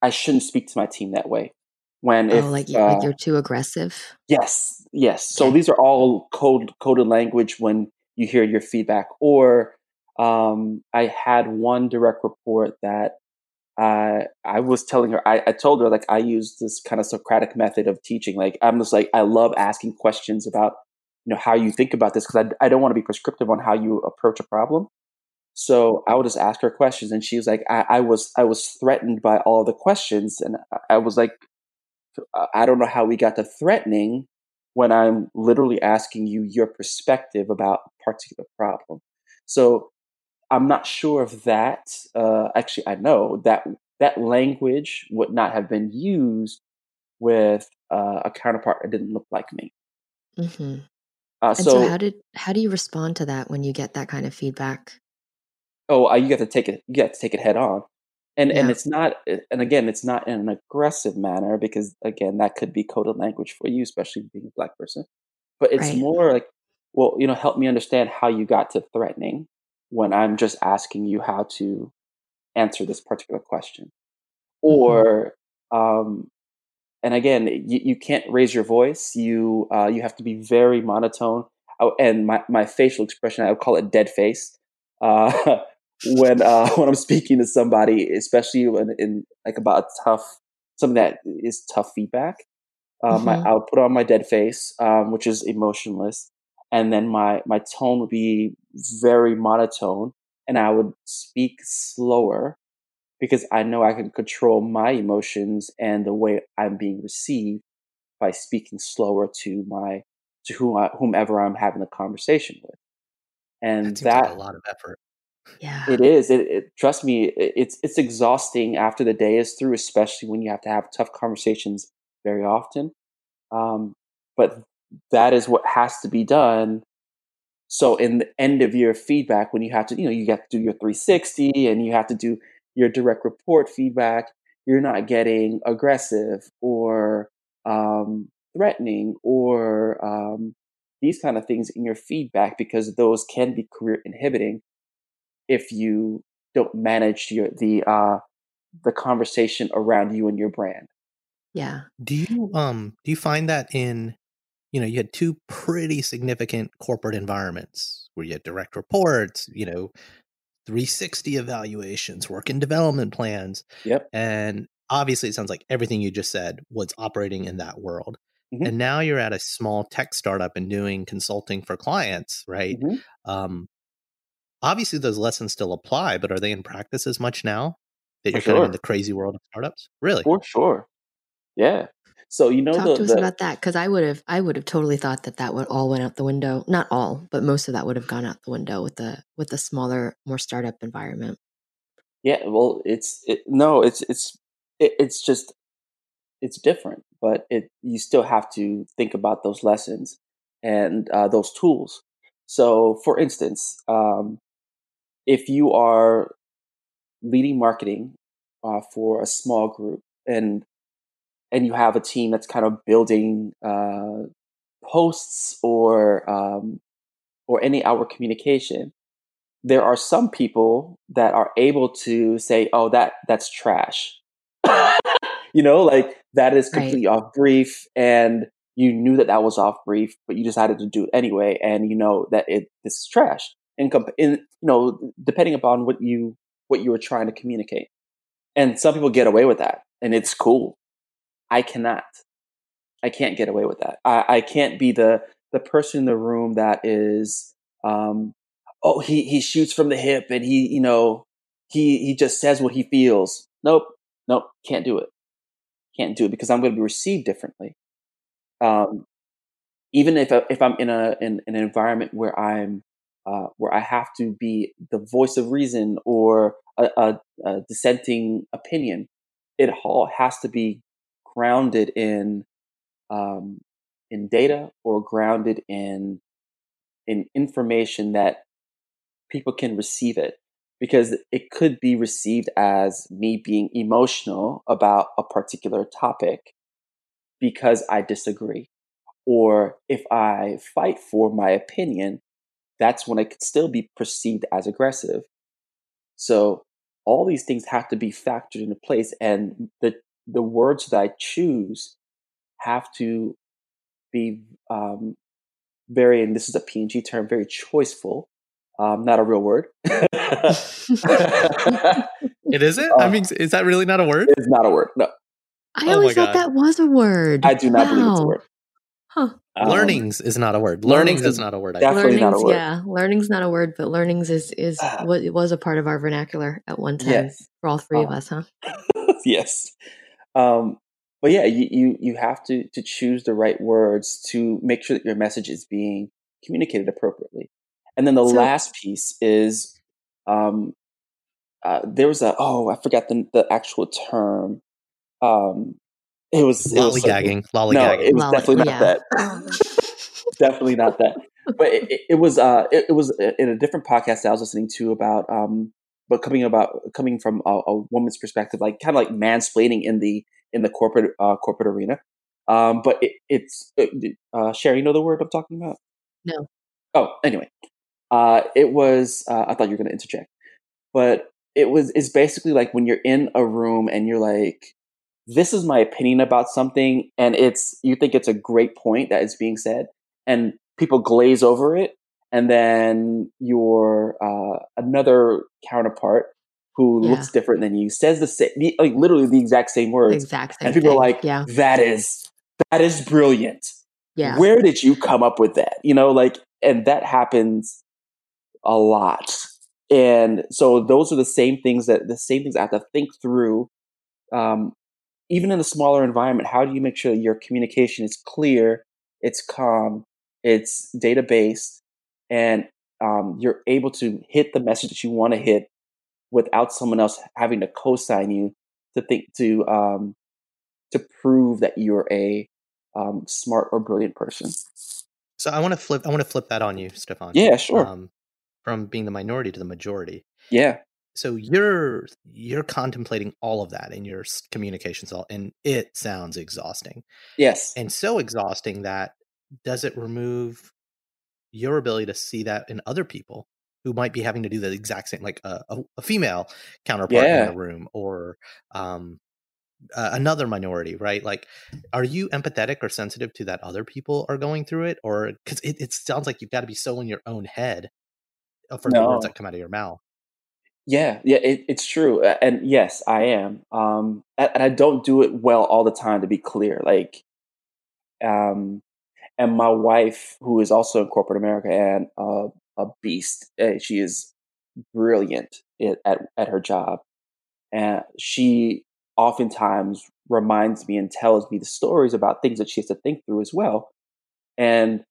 I shouldn't speak to my team that way. When oh, if like, like uh you're too aggressive. Yes, yes. So these are all code coded language when you hear your feedback. Or um, I had one direct report that uh, I was telling her, I, I told her like I use this kind of Socratic method of teaching. Like I'm just like I love asking questions about you know how you think about this because I, I don't want to be prescriptive on how you approach a problem. So I would just ask her questions, and she was like, I, I was I was threatened by all the questions, and I was like, I don't know how we got to threatening when I'm literally asking you your perspective about a particular problem. So I'm not sure if that uh, actually I know that that language would not have been used with uh, a counterpart that didn't look like me. Mm-hmm. Uh, and so, so, how did how do you respond to that when you get that kind of feedback? Oh, you got to take it. You got to take it head on, and yeah. and it's not. Eh, and again, it's not in an aggressive manner because again, that could be coded language for you, especially being a black person. But it's right. more like, well, you know, help me understand how you got to threatening when I'm just asking you how to answer this particular question. Mm-hmm. Or, um, and again, you, you can't raise your voice. You uh, you have to be very monotone. Oh, and my, my facial expression, I would call it dead face. Uh, when uh, when I'm speaking to somebody, especially in, in, like about a tough something that is tough feedback, um, mm-hmm. I, I'll put on my dead face, um, which is emotionless, and then my my tone would be very monotone and i would speak slower because i know i can control my emotions and the way i'm being received by speaking slower to my to whom I, whomever i'm having a conversation with and that, that like a lot of effort yeah it is it, it, trust me it, it's it's exhausting after the day is through especially when you have to have tough conversations very often um, but that is what has to be done. So in the end of year feedback, when you have to, you know, you have to do your 360 and you have to do your direct report feedback, you're not getting aggressive or um, threatening or um, these kind of things in your feedback because those can be career inhibiting if you don't manage your the uh, the conversation around you and your brand. Yeah. Do you um do you find that in you know, you had two pretty significant corporate environments where you had direct reports, you know, 360 evaluations, work and development plans. Yep. And obviously, it sounds like everything you just said was operating in that world. Mm-hmm. And now you're at a small tech startup and doing consulting for clients, right? Mm-hmm. Um, obviously, those lessons still apply, but are they in practice as much now that you're sure. kind of in the crazy world of startups? Really? For sure. Yeah. So you know, talk the, to us the, about that because I would have, I would have totally thought that that would all went out the window. Not all, but most of that would have gone out the window with the with the smaller, more startup environment. Yeah, well, it's it, no, it's it's it, it's just it's different, but it you still have to think about those lessons and uh, those tools. So, for instance, um, if you are leading marketing uh, for a small group and and you have a team that's kind of building uh, posts or um, or any outward communication, there are some people that are able to say, "Oh, that that's trash," you know, like that is completely right. off brief, and you knew that that was off brief, but you decided to do it anyway, and you know that it this is trash. Comp- in you know, depending upon what you what you were trying to communicate, and some people get away with that, and it's cool I cannot. I can't get away with that. I, I can't be the the person in the room that is, um, oh, he he shoots from the hip and he, you know, he he just says what he feels. Nope, nope, can't do it. Can't do it because I'm going to be received differently. Um, even if if I'm in a in, in an environment where I'm uh, where I have to be the voice of reason or a, a, a dissenting opinion, it all has to be grounded in um, in data or grounded in in information that people can receive it because it could be received as me being emotional about a particular topic because I disagree. Or if I fight for my opinion, that's when it could still be perceived as aggressive. So all these things have to be factored into place and the the words that I choose have to be um, very, and this is a P&G term, very choiceful. Um, not a real word. it isn't. Uh, I mean, is that really not a word? It's not a word. No. I oh always thought God. that was a word. I do not wow. believe it's a word. Huh. Um, learnings is not a word. Learnings, learnings is not a word. Definitely learnings, not a word. Yeah, learning's not a word, but learnings is is uh, what it was a part of our vernacular at one time yes. for all three uh, of us, huh? yes. Um, but yeah, you, you you have to to choose the right words to make sure that your message is being communicated appropriately. And then the so, last piece is um, uh, there was a oh I forgot the the actual term. Um, it was lollygagging. Like, lollygagging. No, it was Lolly, definitely not yeah. that. definitely not that. But it, it, it was uh, it, it, was in a different podcast that I was listening to about um, but coming about coming from a, a woman's perspective, like kind of like mansplaining in the in the corporate uh, corporate arena. Um, but it, it's uh, Sherry, you know the word I'm talking about? No. Oh, anyway, uh, it was. Uh, I thought you were going to interject, but it was. It's basically like when you're in a room and you're like, "This is my opinion about something," and it's you think it's a great point that is being said, and people glaze over it, and then your uh, another counterpart who yeah. looks different than you says the same, like literally the exact same words. Exact same and people thing. are like, yeah. that is that is brilliant. Yeah. Where did you come up with that? You know, like, and that happens a lot. And so those are the same things that the same things I have to think through. Um, even in a smaller environment, how do you make sure your communication is clear, it's calm, it's data based, and um, you're able to hit the message that you want to hit without someone else having to co-sign you to think to um, to prove that you're a um, smart or brilliant person. So I want to flip. I want to flip that on you, Stefan. Yeah, sure. Um, from being the minority to the majority. Yeah. So you're you're contemplating all of that in your communication style, and it sounds exhausting. Yes. And so exhausting that does it remove your ability to see that in other people who might be having to do the exact same, like a, a, a female counterpart yeah. in the room or um, uh, another minority, right? Like, are you empathetic or sensitive to that other people are going through it, or because it, it, sounds like you've got to be so in your own head uh, for no. the words that come out of your mouth. Yeah, yeah, it, it's true, and yes, I am. Um, and I don't do it well all the time. To be clear, like, um, and my wife, who is also in corporate America and uh, a beast. Uh, she is brilliant at, at her job. And she oftentimes reminds me and tells me the stories about things that she has to think through as well. And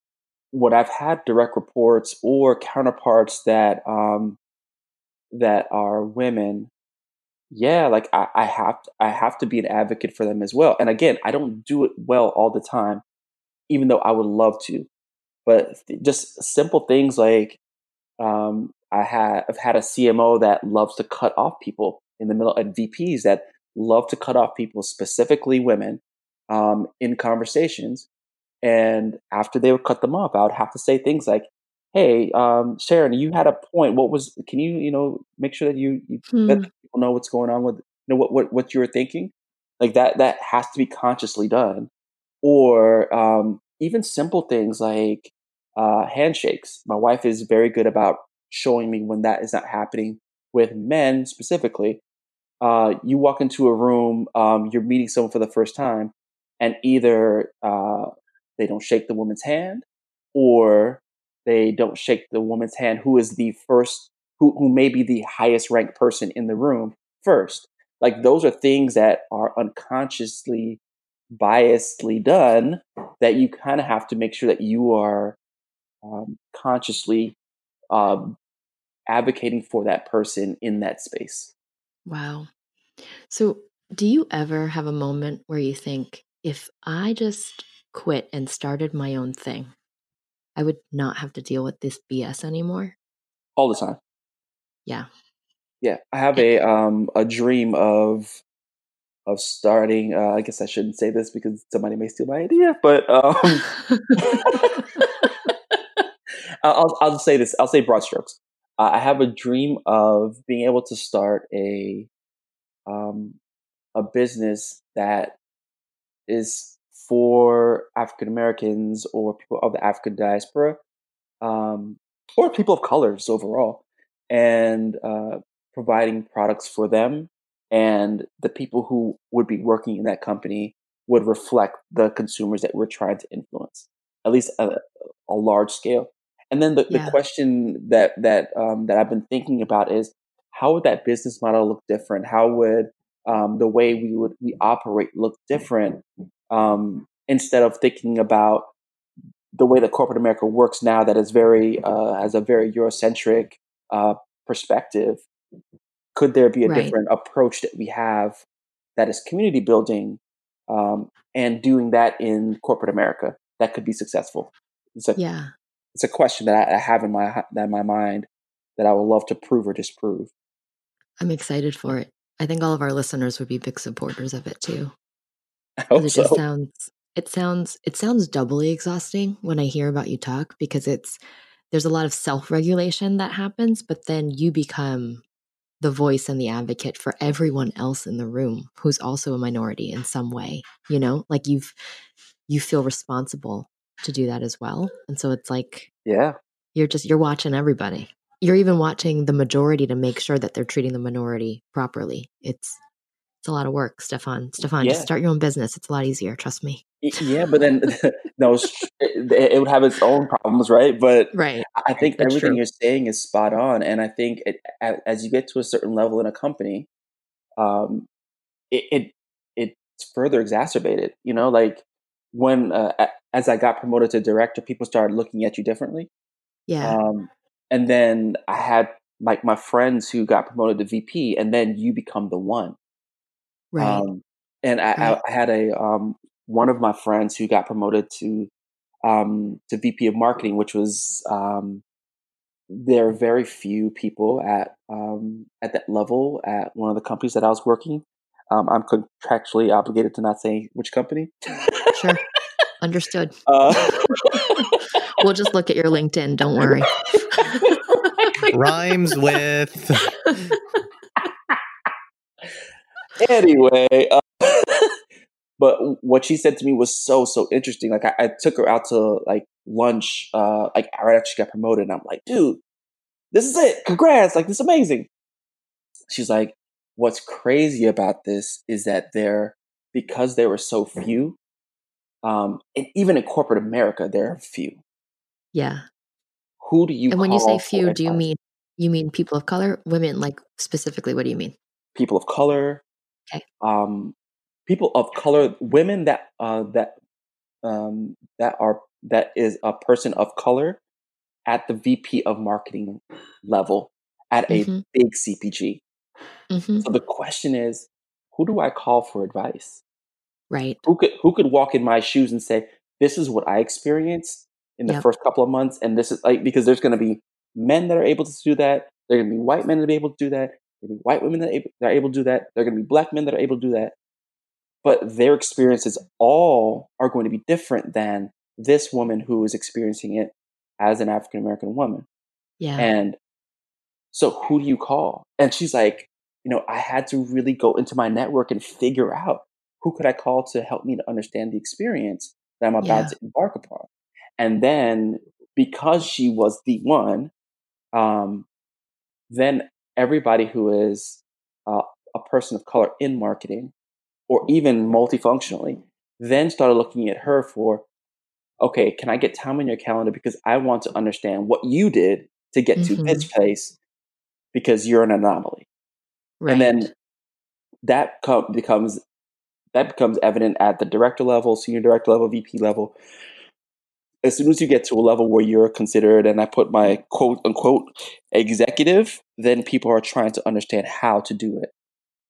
what I've had direct reports or counterparts that um, that are women, yeah, like I, I have to, I have to be an advocate for them as well. And again, I don't do it well all the time, even though I would love to. But just simple things like um, I have I've had a CMO that loves to cut off people in the middle, and VPs that love to cut off people, specifically women, um, in conversations. And after they would cut them off, I would have to say things like, "Hey, um, Sharon, you had a point. What was? Can you, you know, make sure that you, you hmm. let people know what's going on with, you know, what what what you were thinking? Like that. That has to be consciously done, or um, even simple things like uh, handshakes. My wife is very good about showing me when that is not happening with men specifically. Uh, you walk into a room, um, you're meeting someone for the first time, and either uh, they don't shake the woman's hand, or they don't shake the woman's hand who is the first who, who may be the highest ranked person in the room first like those are things that are unconsciously biasedly done that you kind of have to make sure that you are um, consciously um, advocating for that person in that space Wow. So, do you ever have a moment where you think, if I just quit and started my own thing, I would not have to deal with this BS anymore? all the time Yeah. yeah i have a um a dream of of starting uh, i guess i shouldn't say this because somebody may steal my idea but um I'll, I'll just say this. I'll say broad strokes. Uh, I have a dream of being able to start a um, a business that is for African Americans or people of the African diaspora, um, or people of colors overall, and uh, providing products for them. And the people who would be working in that company would reflect the consumers that we're trying to influence, at least a, a large scale. And then the, Yeah. the question that that um, that I've been thinking about is how would that business model look different? How would um, the way we would we operate look different um, instead of thinking about the way that corporate America works now that is very uh, has a very Eurocentric uh, perspective. Could there be a Right. different approach that we have that is community building um, and doing that in corporate America that could be successful? It's a Yeah. it's a question that I, I have in my that in my mind that I would love to prove or disprove. I'm excited for it. I think all of our listeners would be big supporters of it too. It so. just sounds it sounds it sounds doubly exhausting when I hear about you talk because it's there's a lot of self-regulation that happens, but then you become the voice and the advocate for everyone else in the room who's also a minority in some way. You know, like you've you feel responsible to do that as well. And so it's like yeah, you're just you're watching everybody. You're even watching the majority to make sure that they're treating the minority properly. It's it's a lot of work, Stefan. Stefan, Yeah. just start your own business. It's a lot easier, trust me. Yeah, but then no, it, would have its own problems, right? But Right. I think That's everything true. you're saying is spot on, and I think it, as you get to a certain level in a company, um, it, it it's further exacerbated. You know, like when uh, as I got promoted to director, people started looking at you differently. Yeah. Um, and then I had like my friends who got promoted to VP, and then you become the one. Right. Um, and I, Right. I, I had a um, one of my friends who got promoted to um, to VP of marketing, which was um, there are very few people at um, at that level at one of the companies that I was working. Um, I'm contractually obligated to not say which company. sure. Understood. Uh, We'll just look at your LinkedIn, don't worry. Rhymes with anyway, uh, but what she said to me was so so interesting. Like I, I took her out to like lunch, uh, like right after she got promoted, and I'm like, dude, this is it. Congrats! Like this is amazing. She's like, what's crazy about this is that there because there were so few, um, and even in corporate America, there are few. Yeah. Who do you? And when you say few, do you mean you mean people of color, women? Like specifically, what do you mean? people of color, Okay. um, people of color, women that uh, that um, that are that is a person of color at the VP of marketing level at a Mhm. big CPG. hmm So the question is, who do I call for advice? Right. Who could who could walk in my shoes and say, "This is what I experienced in the Yep. first couple of months," and this is like because there's going to be men that are able to do that. There are going to be white men that are able to do that. There are be white women that are, able, that are able to do that. There are going to be black men that are able to do that. But their experiences all are going to be different than this woman who is experiencing it as an African American woman. Yeah. And so who do you call? And she's like, you know, I had to really go into my network and figure out who could I call to help me to understand the experience that I'm about Yeah. to embark upon. And then because she was the one, um, then everybody who is uh, a person of color in marketing or even multifunctionally then started looking at her for okay, can I get time on your calendar because I want to understand what you did to get to this Mm-hmm. place because you're an anomaly. Right. And then that co- becomes that becomes evident at the director level, senior director level, VP level. As soon as you get to a level where you're considered, and I put my quote unquote executive, then people are trying to understand how to do it.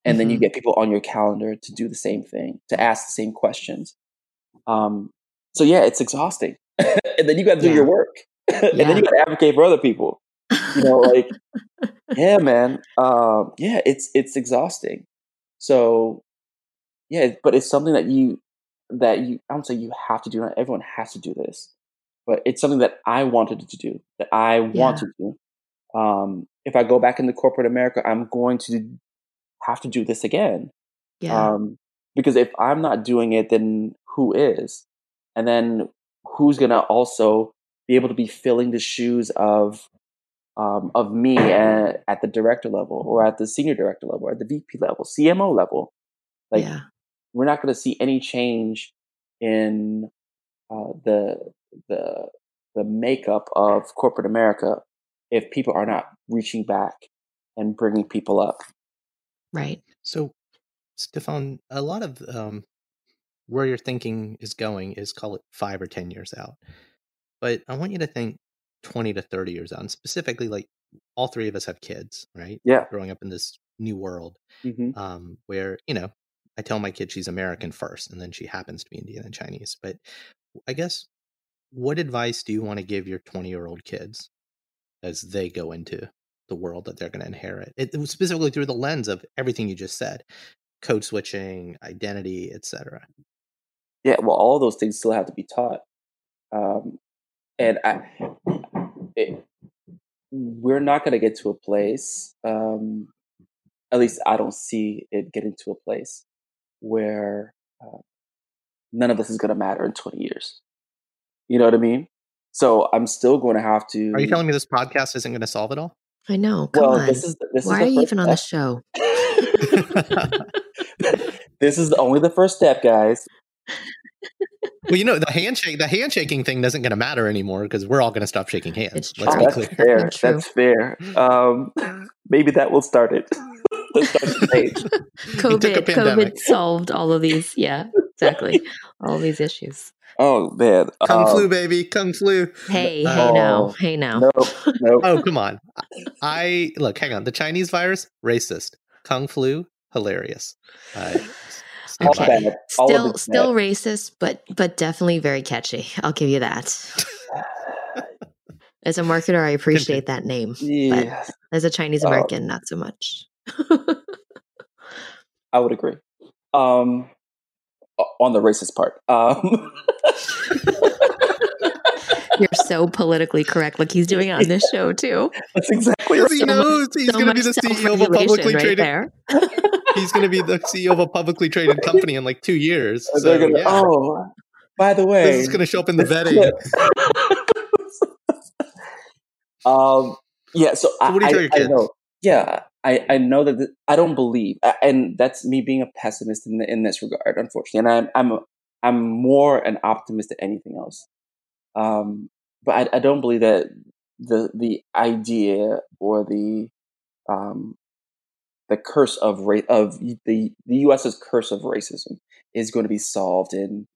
And then you Mhm. get people on your calendar to do the same thing, to ask the same questions. Um, so yeah, it's exhausting. and then you got to do Yeah. your work. and then you got to advocate for other people you know like yeah man um yeah it's it's exhausting so yeah but it's something that you that you i don't say you have to do not everyone has to do this but it's something that i wanted to do that i want to do um if i go back into corporate america i'm going to have to do this again yeah. um because if i'm not doing it then who is and then who's gonna also be able to be filling the shoes of um, of me at, at the director level or at the senior director level or at the VP level, CMO level. Like yeah. we're not going to see any change in uh, the the the makeup of corporate America if people are not reaching back and bringing people up. Right. So, Stefan, a lot of um, where your thinking is going is call it five or 10 years out. But I want you to think 20 to 30 years out. And specifically, like all three of us have kids, right? Yeah. Growing up in this new world hmm um, where, you know, I tell my kid she's American first and then she happens to be Indian and Chinese. But I guess what advice do you want to give your 20 year old kids as they go into the world that they're going to inherit? It, specifically through the lens of everything you just said code switching, identity, etc. Yeah. Well, all those things still have to be taught. Um, and I, it, we're not going to get to a place. Um, at least I don't see it getting to a place where uh, none of this is going to matter in 20 years. You know what I mean? So I'm still going to have to. Are you telling me this podcast isn't going to solve it all? I know. Come Well, on. this is this Why is are you first even on the show? this is only the first step, guys. well, you know, the handshake, the handshaking thing isn't going to matter anymore because we're all going to stop shaking hands. It's Let's Oh, be that's clear. fair. That's fair. Um, maybe that will start it. Let's start the stage. took a COVID. COVID solved all of these. Yeah, exactly. all of these issues. Oh man. Kung um, flu, baby, kung flu. Hey, Uh, hey now, oh, hey now. Nope. Nope. Oh, come on. I look, hang on. The Chinese virus, racist. Kung flu, hilarious. Uh, stand All Okay. bad. All Still, still bad. racist, but but definitely very catchy. I'll give you that. As a marketer, I appreciate that name. But as a Chinese Um, American, not so much. I would agree. Um, o- on the racist part. Um, You're so politically correct, like he's doing on this show too. that's exactly Because right. he So much- knows he's so going to be the CEO of a publicly right traded. there. He's going to be the CEO of a publicly traded company in like two years. And So gonna, yeah, oh, by the way, this is going to show up in the this vetting. um, yeah. So, I, what do you tell I- your I know. Yeah, I, I know that th- I don't believe, and that's me being a pessimist in in this regard, unfortunately. And I'm I'm I'm more an optimist than anything else. Um, but I, I don't believe that the the idea or the um, the curse of ra- of the the U.S.'s curse of racism is going to be solved in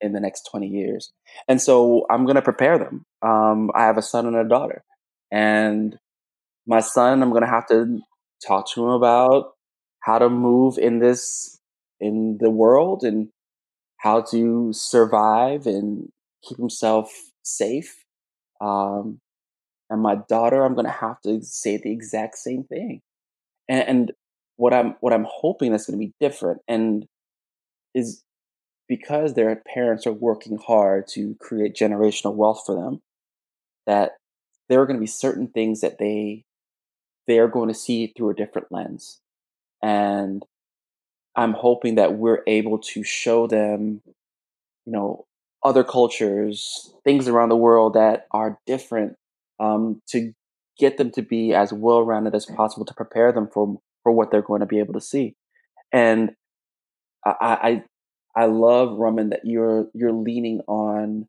in the next twenty years, and so I'm going to prepare them. Um, I have a son and a daughter, and my son, I'm going to have to talk to him about how to move in this in the world and how to survive and keep himself safe. Um, and my daughter, I'm going to have to say the exact same thing. And, and what I'm what I'm hoping that's going to be different and is because their parents are working hard to create generational wealth for them. That there are going to be certain things that they they are going to see through a different lens, and I'm hoping that we're able to show them, you know, other cultures, things around the world that are different, um, to get them to be as well rounded as possible to prepare them for for what they're going to be able to see. And I I, I love Roman that you're you're leaning on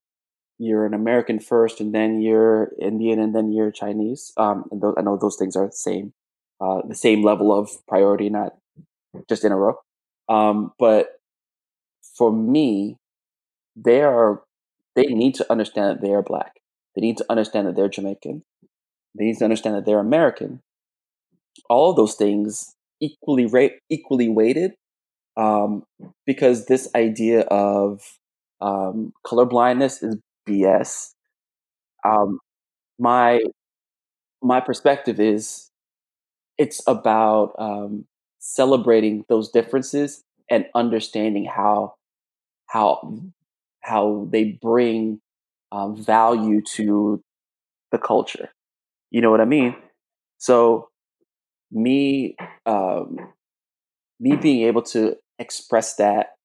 you're an American first, and then you're Indian, and then you're Chinese. Um, and those, I know those things are the same, uh, the same level of priority, not just in a row. Um, but for me, they are they need to understand that they are black. They need to understand that they're Jamaican. They need to understand that they're American. All of those things equally equally weighted, um, because this idea of um, color blindness is BS. Um, my my perspective is it's about um, celebrating those differences and understanding how how how they bring um, value to the culture. You know what I mean? So me um, me being able to express that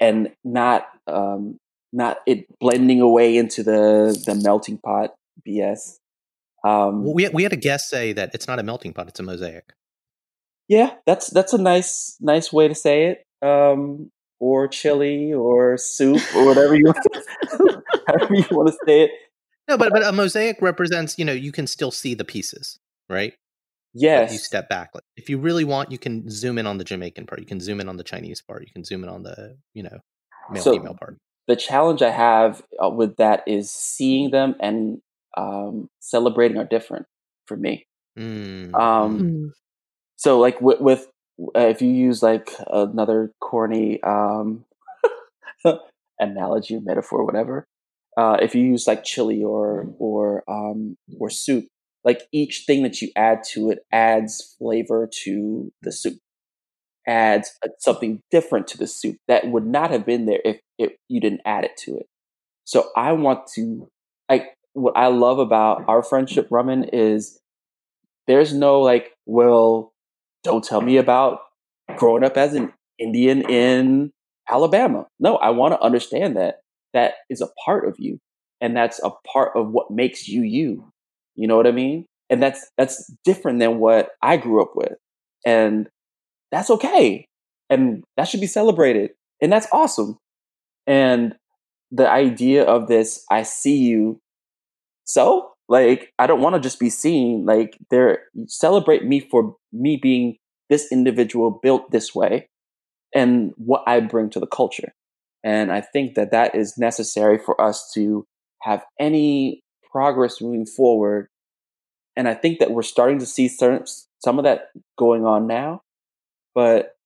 and not um, not it blending away into the the melting pot BS. Um, we we had a guest say that it's not a melting pot; it's a mosaic. yeah, that's that's a nice nice way to say it. Um, or chili or soup or whatever you however you want to say it. No, but but a mosaic represents you know you can still see the pieces, right? But you step back. Like, if you really want, you can zoom in on the Jamaican part. You can zoom in on the Chinese part. You can zoom in on the you know male So female part. The challenge I have uh, with that is seeing them and um, celebrating are different for me. Mm, Um, mm. Mm. so like with, with uh, if you use like another corny um, analogy, metaphor, whatever. Uh, if you use like chili or or um, or soup, like each thing that you add to it adds flavor to the soup, adds something different to the soup that would not have been there if, you didn't add it to it. So I want to like what I love about our friendship, Ramen, is there's no like, well, don't tell me about growing up as an Indian in Alabama. No, I want to understand that that is a part of you and that's a part of what makes you you. You know what I mean? And that's that's different than what I grew up with. And that's okay. And that should be celebrated. And that's awesome. And the idea of this I see you so like I don't want to just be seen like there celebrate me for me being this individual built this way and what I bring to the culture. And I think that that is necessary for us to have any progress moving forward. And I think that we're starting to see certain, some of that going on now, but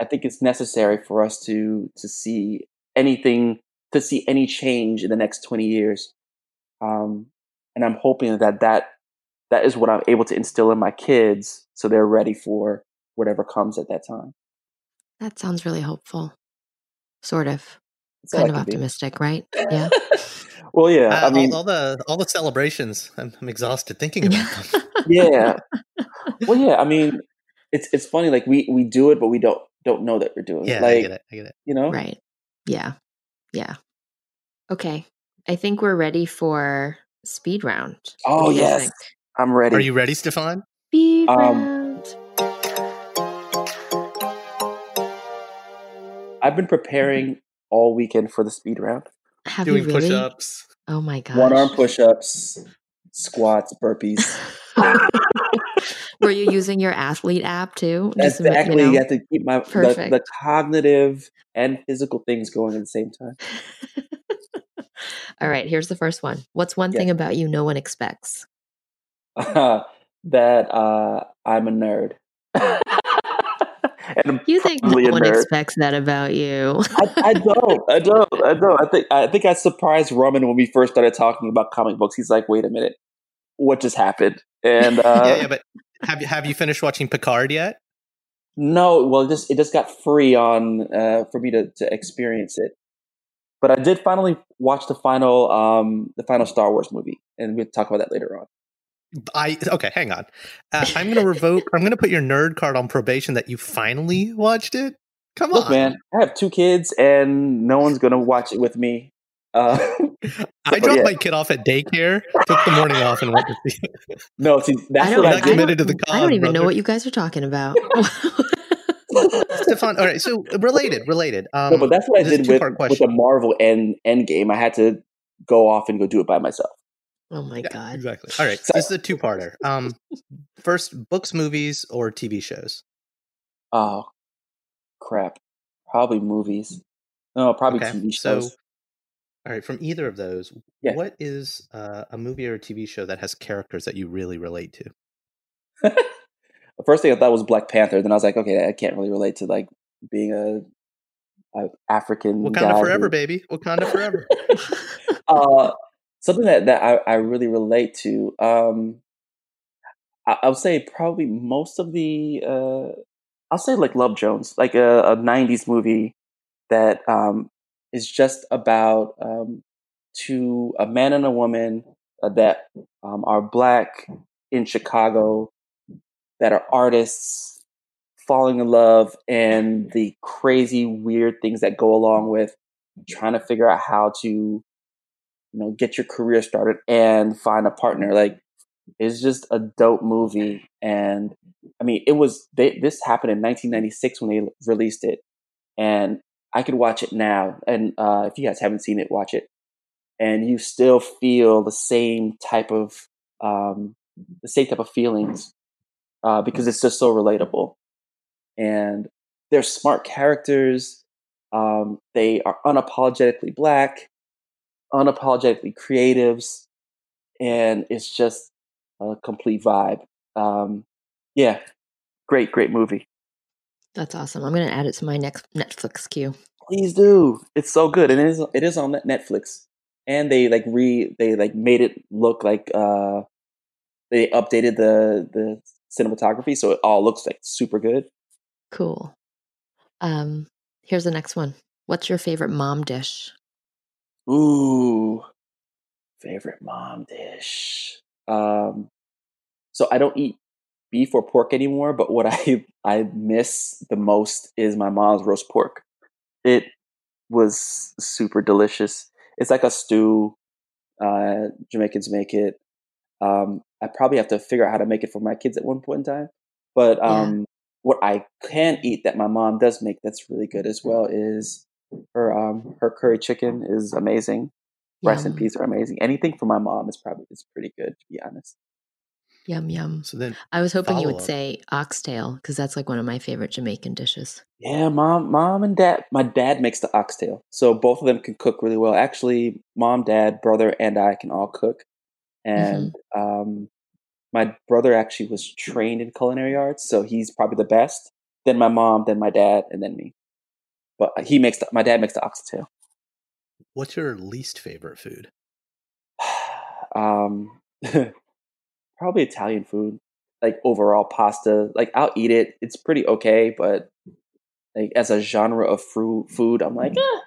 I think it's necessary for us to to see anything to see any change in the next 20 years. Um, and I'm hoping that that that is what I'm able to instill in my kids so they're ready for whatever comes at that time. That sounds really hopeful. Sort of. That's Kind of can be. optimistic, right? Yeah. well, yeah, Uh, I mean, all, all the all the celebrations. I'm, I'm exhausted thinking about them. yeah. Well, yeah, I mean, it's it's funny. Like we we do it, but we don't don't know that we're doing Yeah, it. I get it. I get it. you know, right. Yeah. Yeah. Okay. I think we're ready for speed round. Oh do yes. I'm ready. Are you ready, Stefan? Speed Um, round. I've been preparing all weekend for the speed round. Have Doing you really? push-ups. Oh my god. One arm push ups, squats, burpees. Were you using your athlete app too? Just exactly. You You have to keep my the, the cognitive and physical things going at the same time. All right, here's the first one. What's one Yeah. thing about you no one expects? that uh, I'm a nerd. You think no one nerd. expects that about you? I, I don't. I don't. I don't. I think. I think I surprised Roman when we first started talking about comic books. He's like, "Wait a minute, what just happened?" And uh, yeah, yeah, but have you have you finished watching Picard yet? no, well, it just it just got free on uh, for me to to experience it. But I did finally watch the final um the final Star Wars movie, and we'll talk about that later on. I okay, hang on. Uh, I'm to revoke. I'm to put your nerd card on probation that you finally watched it. Come Look, on, man, I have two kids, and no one's gonna watch it with me. Uh, I dropped yeah. my kid off at daycare, took the morning off, and went to see. It. no, see, that's I what don't, I not did. committed to the I don't cause, even know what you guys are talking about. Stefan, all right. So related, related. Um, no, but that's what I did with with the Marvel end end game. I had to go off and go do it by myself. Oh my Yeah, god. Exactly. All right. So- this is a two-parter. Um, first, books, movies, or TV shows. Oh, crap. Probably movies. No, probably Okay, TV so- shows. All right. From either of those, Yeah. what is uh, a movie or a TV show that has characters that you really relate to? the first thing I thought was Black Panther. Then I was like, okay, I can't really relate to like being a, a African Wakanda forever, who- baby. Wakanda forever. uh, something that, that I, I really relate to. Um, I, I would say probably most of the. Uh, I'll say like Love Jones, like a, a '90s movie that um, is just about um, two a man and a woman that um, are black in Chicago that are artists falling in love and the crazy weird things that go along with trying to figure out how to you know get your career started and find a partner. Like it's just a dope movie and i mean it was they, this happened in 1996 when they released it and i could watch it now and uh, if you guys haven't seen it watch it. And you still feel the same type of um, the same type of feelings uh, because it's just so relatable. And they're smart characters um, they are unapologetically black unapologetically creatives and it's just a complete vibe. Um, yeah great great movie That's awesome. I'm gonna add it to my next Netflix queue. please do it's so good and it is it is on netflix and they like re they like made it look like uh they updated the the cinematography so it all looks like super good Cool. Um, here's the next one. What's your favorite mom dish? Ooh, favorite mom dish. Um, so I don't eat beef or pork anymore, but what I I miss the most is my mom's roast pork. It was super delicious. It's like a stew. Uh, Jamaicans make it. Um, I probably have to figure out how to make it for my kids at one point in time. But Yeah. um, what I can eat that my mom does make that's really good as well is her um her curry chicken is amazing. Rice and peas are amazing. Anything from my mom is probably is pretty good to be honest. Yum yum. So then, I was hoping you would Follow-up. say oxtail because that's like one of my favorite Jamaican dishes. Yeah, mom, mom and dad. My dad makes the oxtail, so both of them can cook really well. Actually, mom, dad, brother, and I can all cook. And um, my brother actually was trained in culinary arts, so he's probably the best. Then my mom, then my dad, and then me. But he makes the, my dad makes the oxtail. what's your least favorite food? um, probably Italian food. Like overall pasta. Like I'll eat it. It's pretty okay, but like as a genre of fruit food, I'm like, eh,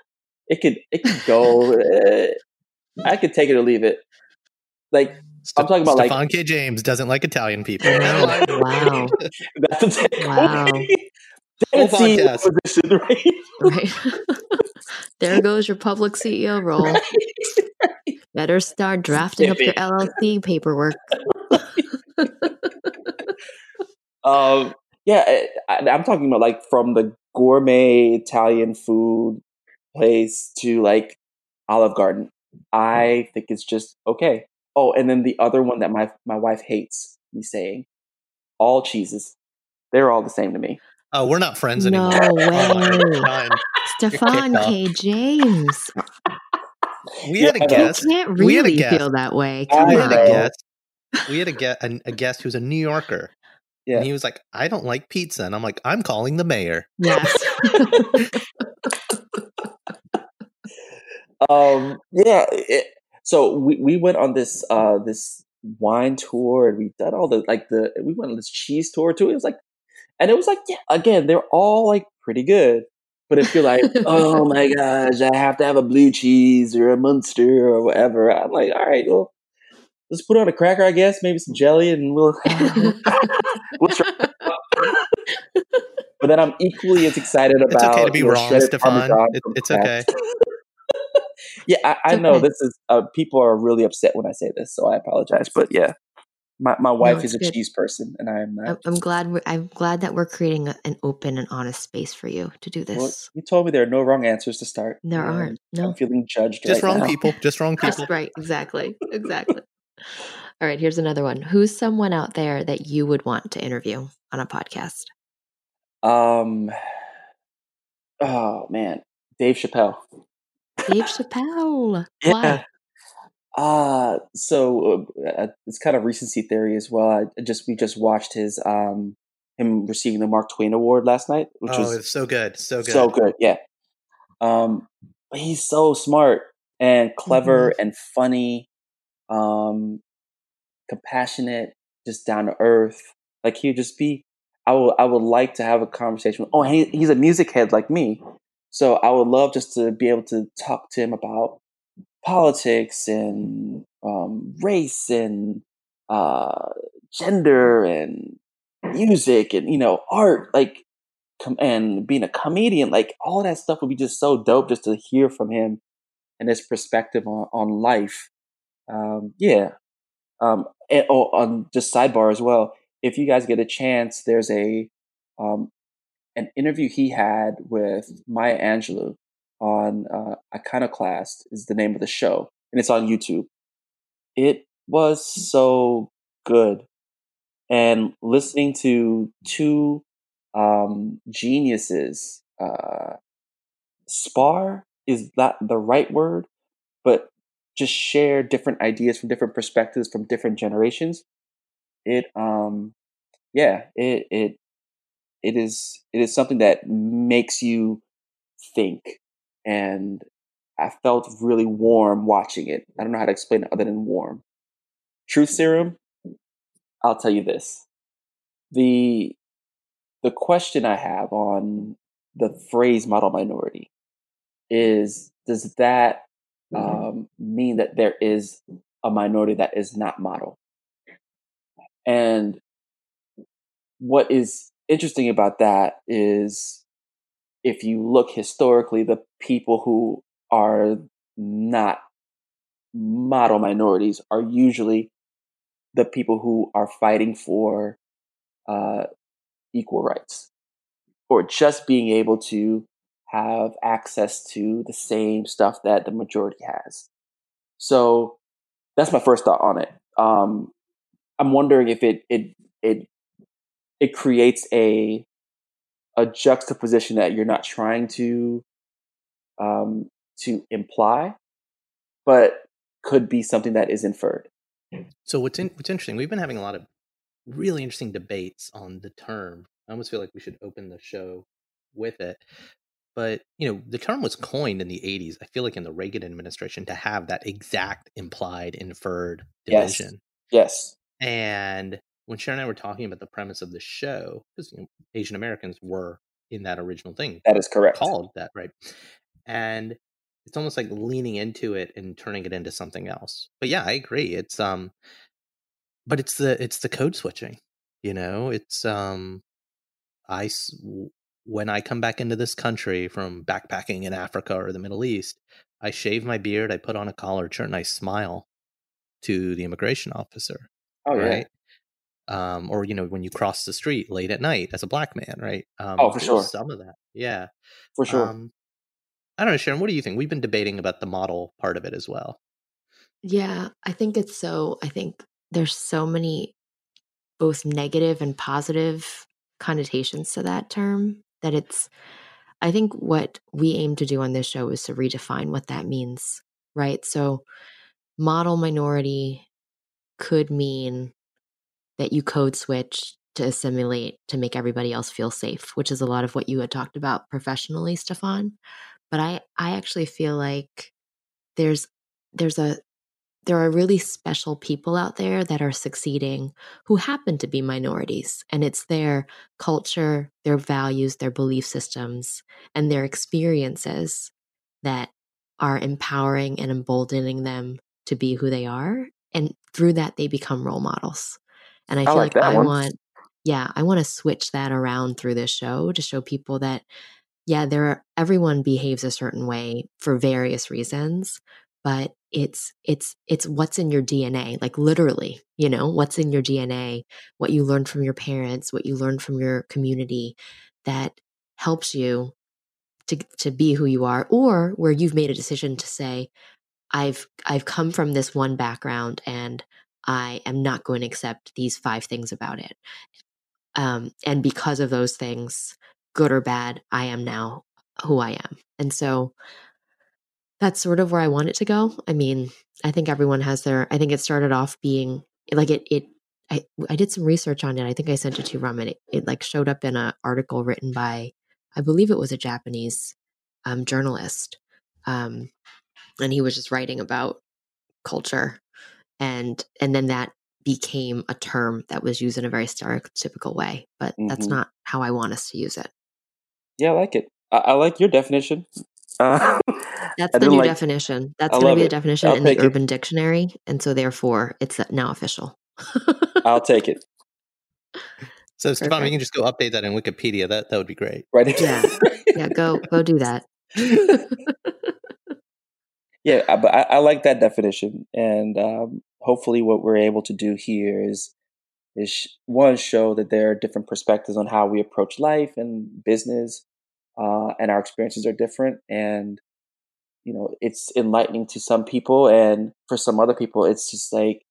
it could it could go. eh, I could take it or leave it. Like I'm talking about, like- Stefan K. James doesn't like Italian people. Wow. that's a Wow. Whole CEO podcast. position, right? Right. there goes your public CEO role. Better start drafting up your LLC paperwork. Um, yeah, I, I- I'm talking about like from the gourmet Italian food place to like Olive Garden. I think it's just okay. Oh, and then the other one that my my wife hates me saying, all cheeses, they're all the same to me. Oh, we're not friends No anymore. Oh my way. Stefan. K. James. We had a Yeah, I know. You guest. can't We had a really guest. feel that way. Come We know. had a on. guest. We had a guest, a, a guest who's a New Yorker. Yeah. And he was like, I don't like pizza. And I'm like, I'm calling the mayor. Yes. um yeah it, so we, we went on this uh this wine tour and we did all the like the we went on this cheese tour too it was like and it was like yeah again they're all like pretty good but if you're like oh my gosh i have to have a blue cheese or a munster or whatever i'm like all right well let's put on a cracker i guess maybe some jelly and we'll we'll try but then i'm equally as excited about It's okay to be wrong, shredded Stefan. Parmesan It- it's okay. Yeah, I, I know okay. this is uh, people are really upset when I say this, so I apologize. But yeah, My my wife No, is it's a good. cheese person, and I am I'm, not. I'm glad. We're, I'm glad that we're creating a, an open and honest space for you to do Well, this. you told me there are no wrong answers to start. There and aren't. No, I'm No, feeling judged Just right wrong now. people. Just wrong people. just right. Exactly. Exactly. All right. Here's another one. Who's someone out there that you would want to interview on a podcast? Um. Oh man, Dave Chappelle. Dave Chappelle. Yeah. Why? Uh so uh, uh, it's kind of recency theory as well. I just we just watched his um him receiving the Mark Twain Award last night, which Oh, was it's so good. So good. so good. Yeah. Um, he's so smart and clever Mm-hmm. and funny, um, compassionate, just down to earth. Like he'd just be. I would. I would like to have a conversation. With, oh, he, he's a music head like me, so I would love just to be able to talk to him about politics and um, race and uh, gender and music and you know art. Like com- and being a comedian, like all that stuff would be just so dope just to hear from him and his perspective on, on life. Um, yeah. Um, and, oh, on just sidebar as well. If you guys get a chance, there's a um, an interview he had with Maya Angelou on uh, Iconoclast is the name of the show, and it's on YouTube. It was so good, and listening to two um, geniuses uh, spar is not the right word, but just share different ideas from different perspectives from different generations. It um yeah, it it it is it is something that makes you think and I felt really warm watching it. I don't know how to explain it other than warm. Truth serum, I'll tell you this. The the question I have on the phrase model minority is does that um, mean that there is a minority that is not model? And what is interesting about that is if you look historically, the people who are not model minorities are usually the people who are fighting for uh, equal rights or just being able to have access to the same stuff that the majority has. So that's my first thought on it. Um, I'm wondering if it it it it creates a a juxtaposition that you're not trying to um, to imply, but could be something that is inferred. So what's in, what's interesting? We've been having a lot of really interesting debates on the term. I almost feel like we should open the show with it. But you know, the term was coined in the '80s. I feel like in the Reagan administration to have that exact implied inferred division. Yes. yes. And when Sharon and I were talking about the premise of the show, because you know, Asian Americans were in that original thing That is correct. called that, right? And it's almost like leaning into it and turning it into something else. But yeah, I agree. It's um but it's the it's the code switching, you know? It's um I when I come back into this country from backpacking in Africa or the Middle East, I shave my beard, I put on a collared shirt and I smile to the immigration officer Oh yeah. right? Um, or you know, when you cross the street late at night as a black man, right? Um, Oh, for sure. Some of that, yeah. For sure. Um, I don't know, Sharon. What do you think? We've been debating about the model part of it as well. Yeah, I think it's so. I think there's so many both negative and positive connotations to that term that it's. I think what we aim to do on this show is to redefine what that means, right? So, model minority could mean that you code switch to assimilate to make everybody else feel safe, which is a lot of what you had talked about professionally, Stefan. But I, I actually feel like there's there's a there are really special people out there that are succeeding who happen to be minorities and it's their culture their values their belief systems and their experiences that are empowering and emboldening them to be who they are and through that they become role models and i I feel like like, i one. want yeah i want to switch that around through this show to show people that yeah there are everyone behaves a certain way for various reasons but it's it's it's what's in your DNA, like literally, you know, what's in your DNA, what you learned from your parents, what you learned from your community that helps you to to be who you are or where you've made a decision to say I've I've come from this one background and I am not going to accept these five things about it. Um, and because of those things, good or bad, I am now who I am. And so that's sort of where I want it to go. I mean, I think everyone has their, I think it started off being like it, it, I, I did some research on it. I think I sent it to Raman. It, it like showed up in an article written by, I believe it was a Japanese um, journalist. Um, and he was just writing about culture and and then that became a term that was used in a very stereotypical way but mm-hmm. that's not how i want us to use it yeah i like it i, I like your definition uh, that's the new like, definition. That's going to be the definition I'll in the urban dictionary and so therefore it's now official. I'll take it. So stefan you can just go update that in wikipedia. That that would be great. Right. Yeah. Yeah go go do that. Yeah but I, I, like that definition and um, hopefully what we're able to do here is is one show that there are different perspectives on how we approach life and business uh, and our experiences are different and you know it's enlightening to some people and for some other people it's just like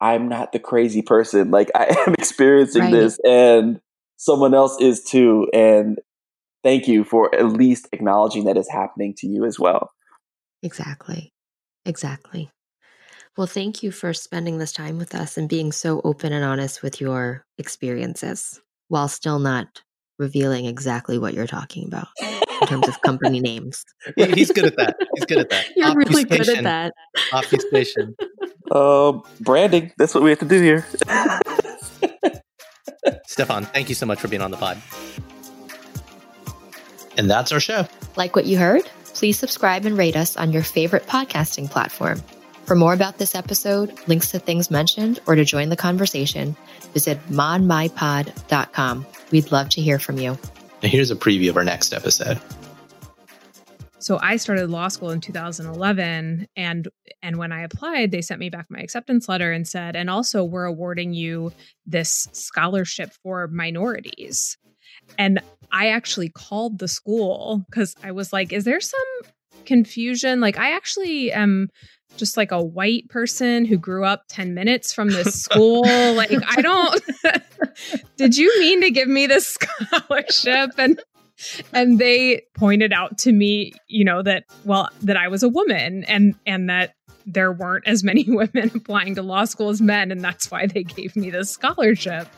i'm not the crazy person. Like i am experiencing right. this and someone else is too and thank you for at least acknowledging that it's happening to you as well. Exactly. Exactly. Well, thank you for spending this time with us and being so open and honest with your experiences while still not revealing exactly what you're talking about in terms of company names. Yeah, he's good at that. He's good at that. You're really good at that. Obfuscation. Um, branding. That's what we have to do here. Stefan, thank you so much for being on the pod. And that's our show. Like what you heard? Please subscribe and rate us on your favorite podcasting platform. For more about this episode, links to things mentioned, or to join the conversation, visit modmypod.com. We'd love to hear from you. And here's a preview of our next episode. So I started law school in 2011 and and when I applied they sent me back my acceptance letter and said and also we're awarding you this scholarship for minorities. And I actually called the school cuz I was like is there some confusion like I actually am just like a white person who grew up 10 minutes from this school. like, I don't, did you mean to give me this scholarship? And, and they pointed out to me, you know, that, well, that I was a woman and, and that there weren't as many women applying to law school as men. And that's why they gave me this scholarship.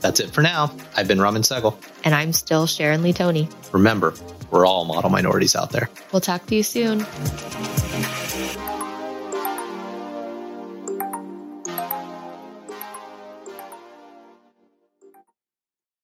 That's it for now. I've been Raman Sehgal. And I'm still Sharon Lee Tony. Remember, we're all model minorities out there. We'll talk to you soon.